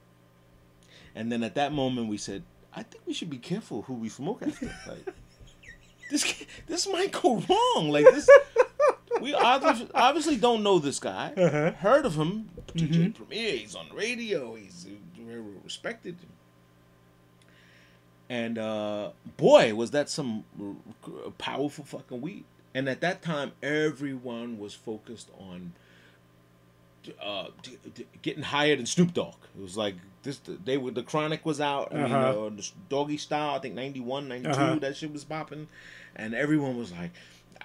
S3: And then at that moment, we said, I think we should be careful who we smoke after. Like, this this might go wrong. Like this, we obviously, obviously don't know this guy.
S1: Uh-huh.
S3: Heard of him, DJ
S1: Mhm.
S3: Premier. He's on the radio. He's uh, very respected. And uh, boy, was that some powerful fucking weed. And at that time, everyone was focused on uh, d- d- getting higher than Snoop Dogg. It was like this. They were the Chronic was out. I mean,
S1: Uh-huh.
S3: uh, Doggy Style. I think 91, 92,
S1: Uh-huh.
S3: That shit was popping, and everyone was like,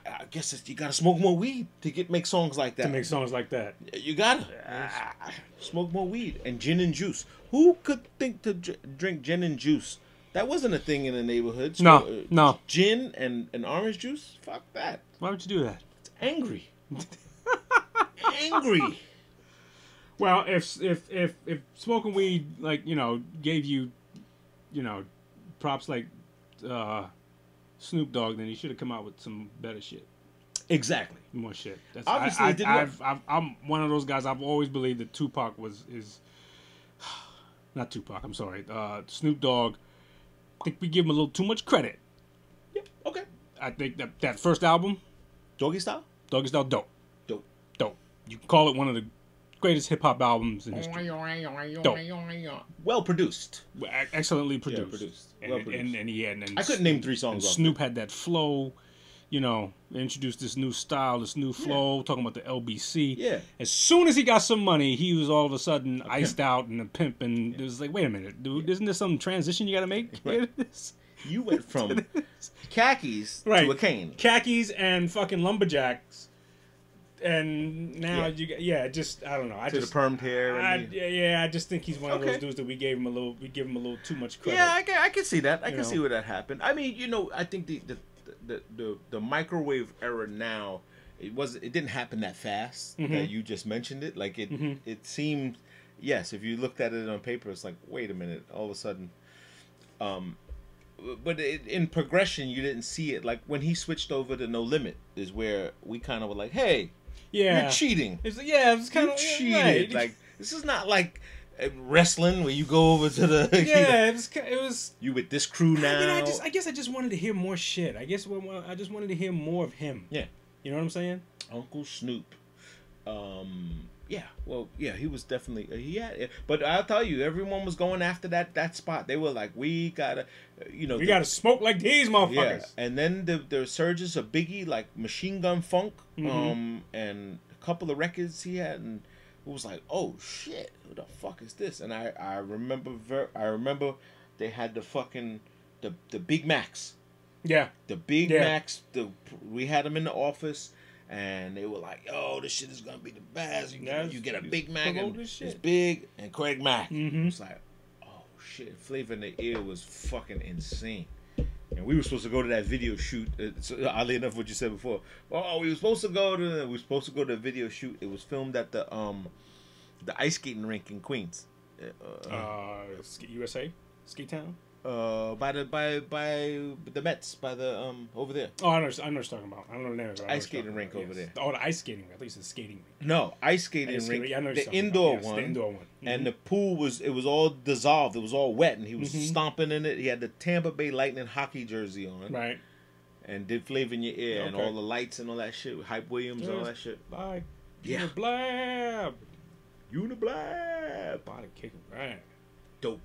S3: "I I guess it's, you gotta smoke more weed to get make songs like that."
S1: To make songs like that.
S3: You gotta Ah, smoke more weed and gin and juice. Who could think to dr- drink gin and juice? That wasn't a thing in the neighborhood.
S1: No,
S3: uh,
S1: no.
S3: Gin and, and orange juice? Fuck that.
S1: Why would you do that?
S3: It's angry. angry.
S1: Well, if if if if smoking weed like you know gave you, you know, props like uh, Snoop Dogg, then he should have come out with some better shit,
S3: Exactly.
S1: more shit. That's,
S3: Obviously,
S1: I,
S3: didn't
S1: I,
S3: work.
S1: I've, I've, I'm one of those guys. I've always believed that Tupac was is not Tupac. I'm sorry, uh, Snoop Dogg. I think we give him a little too much credit.
S3: Yeah. Okay.
S1: I think that that first album,
S3: Doggy style?
S1: Doggy Style, dope,
S3: Dope.
S1: dope. You can call it one of the greatest hip hop albums in history.
S3: Well produced.
S1: Excellently produced.
S3: Yeah, produced.
S1: And,
S3: Well
S1: and,
S3: produced.
S1: and, he had. And
S3: I couldn't name three
S1: and
S3: songs off.
S1: Snoop had that flow. you know, introduced this new style, this new flow, talking about the LBC.
S3: Yeah.
S1: As soon as he got some money, he was all of a sudden iced out and a pimp, and it was like, wait a minute, dude, isn't there some transition you got to make?
S3: Right. You went from khakis
S1: right.
S3: to a cane.
S1: khakis and fucking lumberjacks, and now
S3: Yeah.
S1: you yeah, just I don't know. I
S3: To
S1: just
S3: the permed hair.
S1: I,
S3: the,
S1: yeah, I just think he's one of those dudes that we gave him a little, we give him a little too much credit.
S3: yeah, I can, I can see that. I
S1: You
S3: can
S1: know.
S3: see where that happened. I mean, you know, I think the the, the, the, the microwave era now, it was it didn't happen that fast
S1: Mm-hmm.
S3: that you just mentioned it. Like it it seemed, yes, if you looked at it on paper, it's like, wait a minute, all of a sudden, um, but it, in progression, you didn't see it. Like when he switched over to No Limit, is where we kind of were like, hey,
S1: yeah,
S3: you're cheating.
S1: It's, yeah, it's kind of
S3: cheated.
S1: Right.
S3: Like this is not like uh, wrestling where you go over to the you, know,
S1: yeah, it was, it was.
S3: you with this crew now.
S1: You know, I just, I guess, I just wanted to hear more shit. I guess, I just wanted to hear more of him.
S3: yeah,
S1: You know what I'm saying?
S3: Uncle Snoop. Um, yeah, well, yeah, he was definitely uh, he had. But I'll tell you, everyone was going after that that spot. They were like, we gotta, uh, you know,
S1: We
S3: the-
S1: got to smoke like these motherfuckers.
S3: Yeah, and then the the surges of Biggie, like Machine Gun Funk,
S1: Mm-hmm.
S3: um, and a couple of records he had, and it was like, oh shit, who the fuck is this? And I I remember ver- I remember they had the fucking the the Big Macs,
S1: Yeah.
S3: the Big
S1: Yeah.
S3: Macs. The we had them in the office. And they were like, "Oh, this shit is gonna be the best. You, get, you get a
S1: it's-
S3: Big Mac, and it's big, and Craig Mack."
S1: Mhm.
S3: It's like, oh shit, Flavor in the Ear was fucking insane. And we were supposed to go to that video shoot. uh, So, oddly enough, what you said before. Oh, we were supposed to go to. We were supposed to go to a video shoot. It was filmed at the um, the ice skating rink in Queens. Uh,
S1: Uh, USA, Ski Town.
S3: Uh, by the by by the Mets by the um over there.
S1: Oh, I know, I know what you're talking about. I don't know the name of it.
S3: Ice skating rink
S1: about,
S3: over
S1: yes.
S3: there.
S1: Oh, the ice skating rink. At least it's skating rink.
S3: No, ice skating
S1: Ice
S3: rink.
S1: skating- yeah, I know
S3: the indoor.
S1: Yes,
S3: one.
S1: The indoor one.
S3: and
S1: Mhm.
S3: the pool was it was all dissolved. It was all wet, and he was
S1: Mhm.
S3: stomping in it. He had the Tampa Bay Lightning hockey jersey on,
S1: right.
S3: and did flavor in your ear, and
S1: Okay.
S3: all the lights and all that shit. Hype Williams and all that shit.
S1: Bye.
S3: Yeah.
S1: Blab.
S3: Uniblab,
S1: Body kicking. Right.
S3: dope,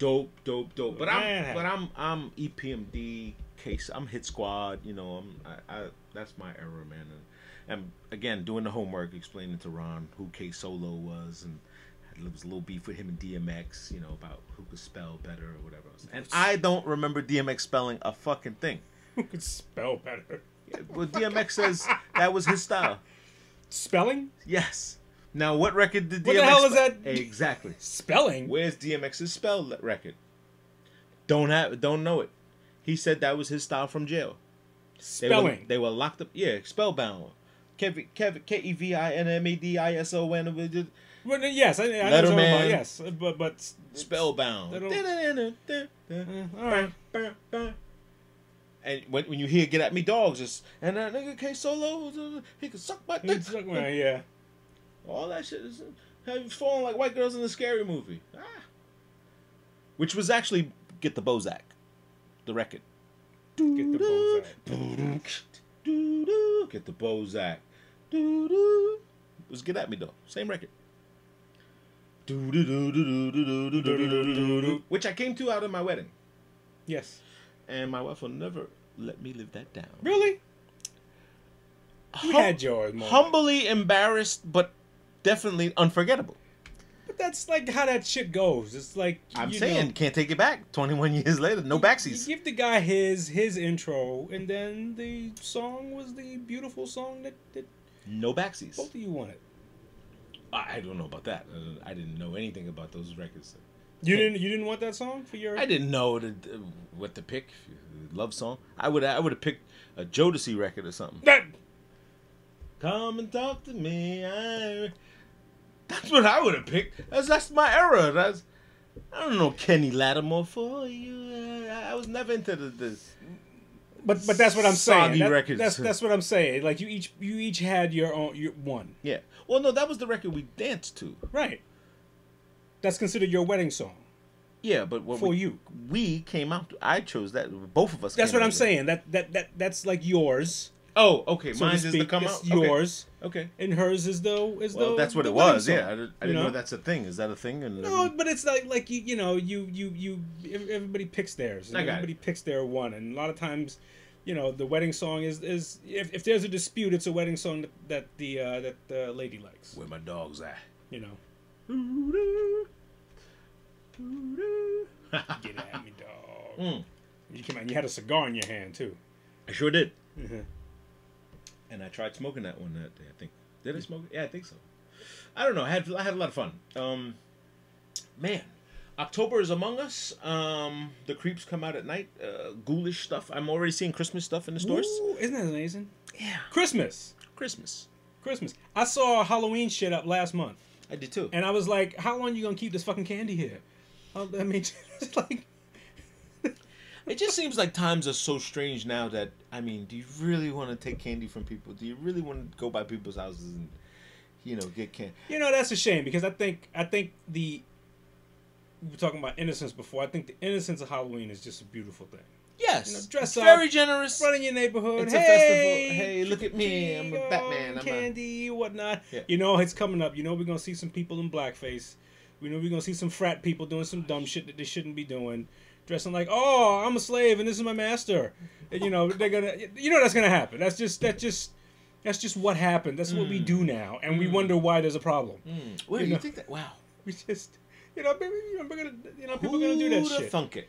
S3: dope, dope, dope. But
S1: Man.
S3: I'm but I'm I'm EPMD case. I'm Hit Squad. You know, I'm I, I that's my era, man. And, and again, doing the homework, explaining to Ron who K Solo was, and there was a little beef with him and DMX. You know about who could spell better or whatever. Else. And I don't remember DMX spelling a fucking thing.
S1: Who could spell better?
S3: Well, DMX says that was his style.
S1: Spelling?
S3: Yes. Now, what record did DMX?
S1: What the hell is that?
S3: Exactly.
S1: Spelling?
S3: Where's DMX's spell record? Don't have, don't know it. He said that was his style from jail. They were,
S1: Spelling.
S3: they were locked up. Yeah, spellbound. Kevin, Kevin, K E V I N M A D I S O N.
S1: Well, yes, I, I know
S3: Letterman.
S1: about. Yes, but but
S3: Spellbound.
S1: They eh, And
S3: when, when you hear "Get at Me, Dogs," it's and that nigga K Solo, he could suck my dick.
S1: Like, well, yeah.
S3: All that shit is falling like white girls in a scary movie. Ah. Which was actually Get the Bozak, the record.
S1: Get the Bozak.
S3: Get the Bozak. It was Get At Me though. Same record. Which I came to out of my wedding.
S1: Yes.
S3: And my wife will never let me live that down.
S1: Really? You
S3: hum-
S1: had yours.
S3: Humbly embarrassed, but definitely unforgettable.
S1: But that's like how that shit goes. It's like
S3: I'm saying,
S1: know,
S3: can't take it back. 21 years later, no
S1: You
S3: backsies.
S1: give the guy his his intro, and then the song was the beautiful song that, that
S3: No backsies.
S1: both of you wanted.
S3: I I don't know about that. Uh, I didn't know anything about those records.
S1: You didn't you didn't want that song for your?
S3: I didn't know to, uh, what to pick. Love song. I would I would have picked a Jodeci record or something.
S1: That
S3: Come and talk to me. I... That's what I would have picked. That's that's my era. That's I don't know Kenny Lattimore for you. I, I was never into the, the
S1: but but that's what I'm saying. That-. That's that's what I'm saying. Like you each you each had your own your one.
S3: yeah. Well, no, that was the record we danced to.
S1: Right. That's considered your wedding song
S3: Yeah, but what
S1: for
S3: we,
S1: you.
S3: we came out. I chose that. Both of us.
S1: That's what I'm saying. That that that that's like yours.
S3: Oh, okay.
S1: So
S3: Mine is the come out.
S1: Yours,
S3: Okay.
S1: and hers is the is
S3: Well,
S1: the.
S3: that's what it was.
S1: song,
S3: Yeah, I, did, I didn't know? that's a thing. Is that a thing? And
S1: No, but it's like like you you know you you you everybody picks theirs. and
S3: I got it.
S1: everybody picks their one, and a lot of times you know, the wedding song is is if, if there's a dispute, it's a wedding song that, that the uh, that the lady likes.
S3: Where my dogs at?
S1: You know, get at me, dog.
S3: Mm.
S1: You came out. You had a cigar in your hand too.
S3: I sure did.
S1: Mhm.
S3: And I tried smoking that one that day. I think. Did I smoke it? Yeah, I think so. I don't know. I had I had a lot of fun. Um, man, October is among us. Um, the creeps come out at night. Uh, ghoulish stuff. I'm already seeing Christmas stuff in the stores.
S1: Ooh, isn't that amazing?
S3: Yeah,
S1: Christmas,
S3: Christmas.
S1: Christmas. I saw Halloween shit up last month,
S3: I did too.
S1: and I was like, "How long you gonna keep this fucking candy here?" I I mean, it's like,
S3: It just seems like times are so strange now that I mean, do you really want to take candy from people? Do you really want to go by people's houses and you know get candy?
S1: you know, that's a shame because I think I think the we were talking about innocence before. I think the innocence of Halloween is just a beautiful thing.
S3: Yes,
S1: You know, dress
S3: it's
S1: up,
S3: very generous.
S1: Run in your neighborhood.
S3: It's a
S1: hey,
S3: festival. Hey, look at me. I'm a
S1: trick or treat,
S3: Batman. I'm a-
S1: candy, whatnot.
S3: Yeah.
S1: You know it's coming up. You know we're gonna see some people in blackface. We know we're gonna see some frat people doing some dumb shit that they shouldn't be doing, dressing like, oh, I'm a slave and this is my master. And you know they're gonna, you know that's gonna happen. That's just that just. That's just what happened. That's what we
S3: Mm.
S1: do now, and we wonder why there's a problem.
S3: Wait,
S1: You
S3: you, think that? Wow.
S1: We just, you know, maybe you know, we're gonna, you know, people are gonna do that shit.
S3: thunk it?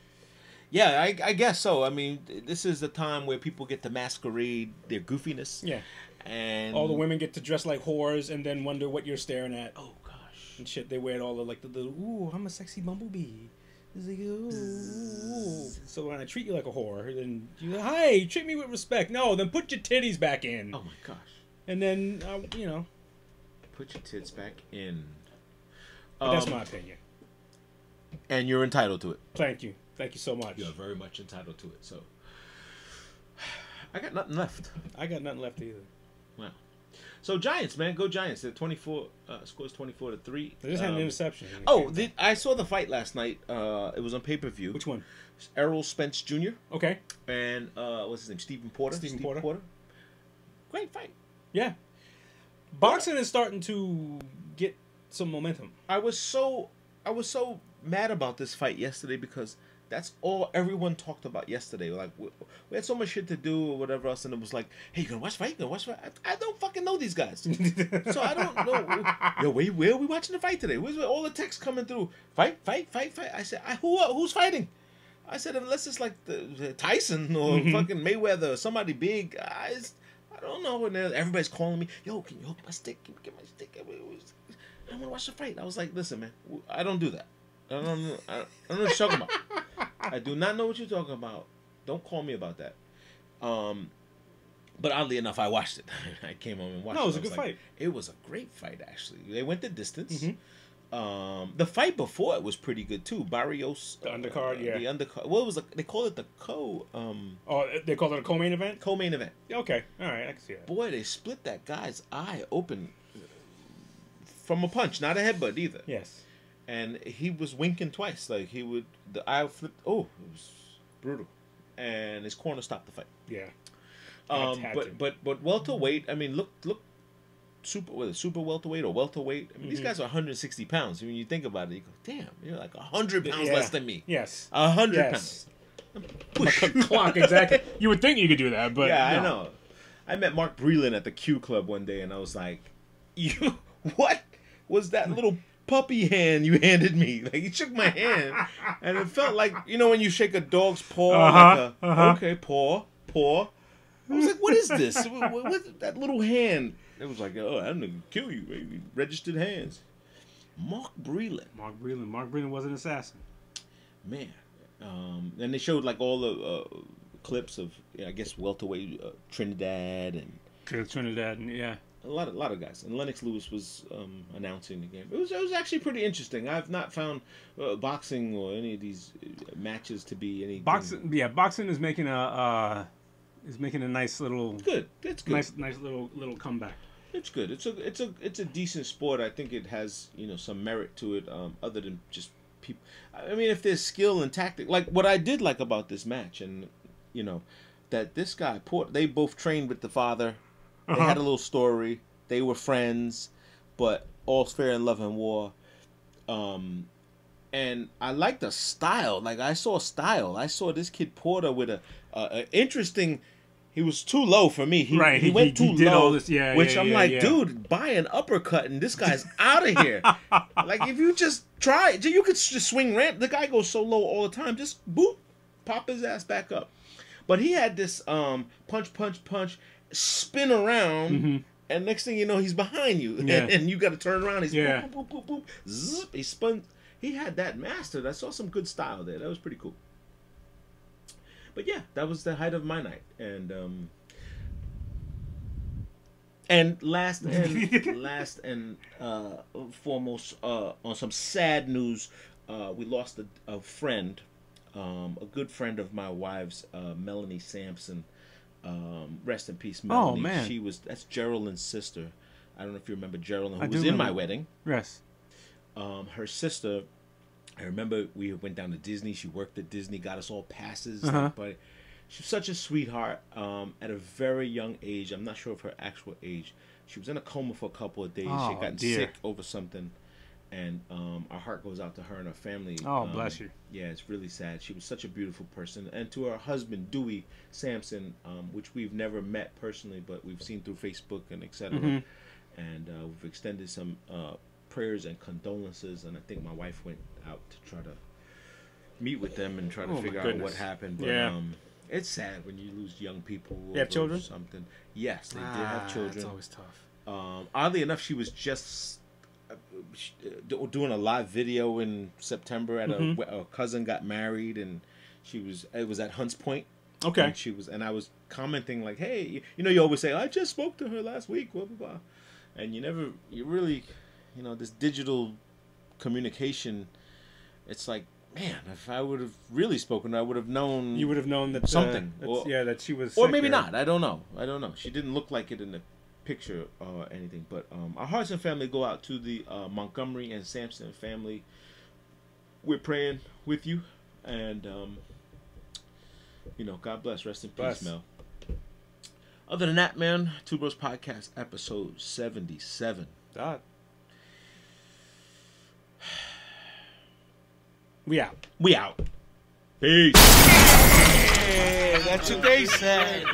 S3: Yeah, I, I guess so. I mean, this is the time where people get to masquerade their goofiness.
S1: Yeah,
S3: And
S1: all the women get to dress like whores and then wonder what you're staring at.
S3: Oh gosh.
S1: and shit. They wear all the like the little ooh, I'm a sexy bumblebee. It's like, ooh. So when I treat you like a whore, then you hi, treat me with respect. No, then put your titties back in,
S3: Oh my gosh.
S1: and then uh, you know.
S3: Put your tits back in.
S1: But that's
S3: Um,
S1: my opinion.
S3: And you're entitled to it.
S1: Thank you, thank you so much.
S3: You're very much entitled to it. So. I got nothing left.
S1: I got nothing left either.
S3: Wow. So Giants, man, go Giants. They're 24 uh, scores 24 to three.
S1: They just had an
S3: Um,
S1: interception.
S3: Oh, the, I saw the fight last night. Uh, it was on pay per view.
S1: which one?
S3: Errol Spence Jr.
S1: Okay,
S3: and uh, what's his name? Stephen Porter.
S1: Stephen
S3: Steve
S1: Porter.
S3: Great fight.
S1: yeah. Boxing is starting to get some momentum.
S3: I was so I was so mad about this fight yesterday because that's all everyone talked about yesterday. Like we, we had so much shit to do or whatever else, and it was like, "Hey, you gonna watch fight? You gonna watch fight?" I, I don't fucking know these guys, so I don't know. Yo, where, where are we watching the fight today? Where's all the text coming through? Fight, fight, fight, fight. I said, I, "Who uh, who's fighting?" I said, "Unless it's like the, the Tyson or mm-hmm. fucking Mayweather or somebody big." I, I don't know. And everybody's calling me, "Yo, can you hold my stick? Can you get my stick?" I want to watch the fight. I was like, listen, man, I don't do that. I don't know. I don't know what you're talking about. I do not know what you're talking about. Don't call me about that. Um, but oddly enough, I watched it. I came home and watched.
S1: No, it was
S3: I
S1: a good
S3: like,
S1: fight.
S3: It was a great fight, actually. They went the distance.
S1: Mhm.
S3: Um, the fight before it was pretty good too. Barrios,
S1: The undercard, yeah.
S3: the undercard. What was the, they call it? The co um
S1: Oh, they call it a co-main event.
S3: co-main event.
S1: Okay, all right, I can see that.
S3: Boy, they split that guy's eye open from a punch, not a headbutt either.
S1: Yes.
S3: And he was winking twice. Like he would, the eye flipped. Oh, it was brutal, and his corner stopped the fight.
S1: Yeah.
S3: Um,
S1: to.
S3: but but but welterweight. I mean, look look, super whether super welterweight or welterweight. I mean, these
S1: Mhm.
S3: guys are 160 pounds. When you think about it, you go, damn, you're like 100 pounds
S1: Yeah.
S3: less than me.
S1: Yes.
S3: 100
S1: Yes.
S3: pounds.
S1: Clock exactly. You would think you could do that, but
S3: yeah, I
S1: no.
S3: know. I met Mark Breland at the Q Club one day, and I was like, "You, what was that little puppy hand you handed me?" Like he shook my hand, and it felt like you know when you shake a dog's paw,
S1: Uh-huh,
S3: like a,
S1: uh-huh.
S3: okay, paw, paw. I was like, "What is this? what, what, what- that little hand?" It was like, "Oh, I'm gonna kill you, baby." Registered hands. Mark Breland,
S1: Mark Breland. Mark Breland was an assassin.
S3: man. Um, and they showed like all the uh, clips of, I guess, welterweight uh, Trinidad and
S1: Trin- Trinidad, and yeah.
S3: A lot of lot of guys, and Lennox Lewis was um, announcing the game. It was it was actually pretty interesting. I've not found uh, boxing or any of these uh, matches to be any
S1: Boxing, yeah, boxing is making a uh, is making a nice little,
S3: Good, it's good.
S1: nice, nice little little comeback.
S3: It's good. It's a it's a it's a decent sport. I think it has you know some merit to it, um, other than just people. I mean, if there's skill and tactic, like what I did like about this match, and you know, that this guy Port, they both trained with the father. They
S1: Uh-huh.
S3: had a little story. They were friends, but all's fair in love and war. Um, and I like the style. Like I saw style. I saw this kid Porter with a, a, a interesting he was too low for me. He,
S1: Right,
S3: he,
S1: he-
S3: went too
S1: he did
S3: low.
S1: all this- yeah,
S3: which
S1: yeah,
S3: I'm
S1: yeah,
S3: like,
S1: yeah.
S3: dude, buy an uppercut and this guy's out of here. like if you just try, you could just swing ramp. The guy goes so low all the time. Just boop, pop his ass back up. But he had this um punch, punch, punch, spin around. And next thing you know, he's behind you,
S1: Mm-hmm. Yeah.
S3: and, you got to turn around. He's
S1: Yeah.
S3: boop, boop, boop, boop, boop, zip. He spun. He had that mastered. I saw some good style there. That was pretty cool. But yeah, that was the height of my night, and um, and last and last and uh, foremost, uh, on some sad news, uh, we lost a, a friend, um, a good friend of my wife's, uh, Melanie Sampson. Um, rest in peace, Melanie.
S1: Oh, man.
S3: She was that's Geraldine's sister. I don't know if you remember Geraldine, who
S1: I
S3: was in my wedding
S1: Yes.
S3: um, her sister. I remember we went down to Disney. She worked at Disney, got us all passes.
S1: Uh-huh.
S3: But she's such a sweetheart. Um, at a very young age, I'm not sure of her actual age. She was in a coma for a couple of days. she
S1: Oh,
S3: had gotten
S1: dear.
S3: sick over something, and um, our heart goes out to her and her family.
S1: Oh,
S3: Um,
S1: bless you.
S3: Yeah, it's really sad. She was such a beautiful person, and to her husband Dewey Sampson, um, which we've never met personally, but we've seen through Facebook and etc.
S1: Mm-hmm.
S3: And uh, we've extended some uh, prayers and condolences, and I think my wife went out to try to meet with them and try to
S1: Oh,
S3: figure out what happened. But
S1: Yeah.
S3: um, it's sad when you lose young people.
S1: They have children?
S3: Something. Yes, they did
S1: Ah,
S3: have children.
S1: It's always tough.
S3: Um, oddly enough, she was just sh- do- doing a live video in September at
S1: Mhm.
S3: a, a cousin got married, and she was it was at Hunts Point.
S1: Okay.
S3: And she was, and I was commenting like, "Hey, you, know, you always say I just spoke to her last week, blah blah blah," and you never, you really, you know, this digital communication. It's like, man, if I would have really spoken, I would have known.
S1: You would have known that uh,
S3: Something,
S1: that's-
S3: or-
S1: yeah, that she was.
S3: or maybe not. I don't know. I don't know. She didn't look like it in the picture or anything. But um, our hearts and family go out to the uh, Montgomery and Sampson family. We're praying with you, and um, you know, God bless. Rest in peace,
S1: Bless.
S3: Mel. Other than that, man, Two Bros Podcast episode seventy-seven.
S1: God. We out.
S3: We out. Peace.
S6: Hey, that's what they said.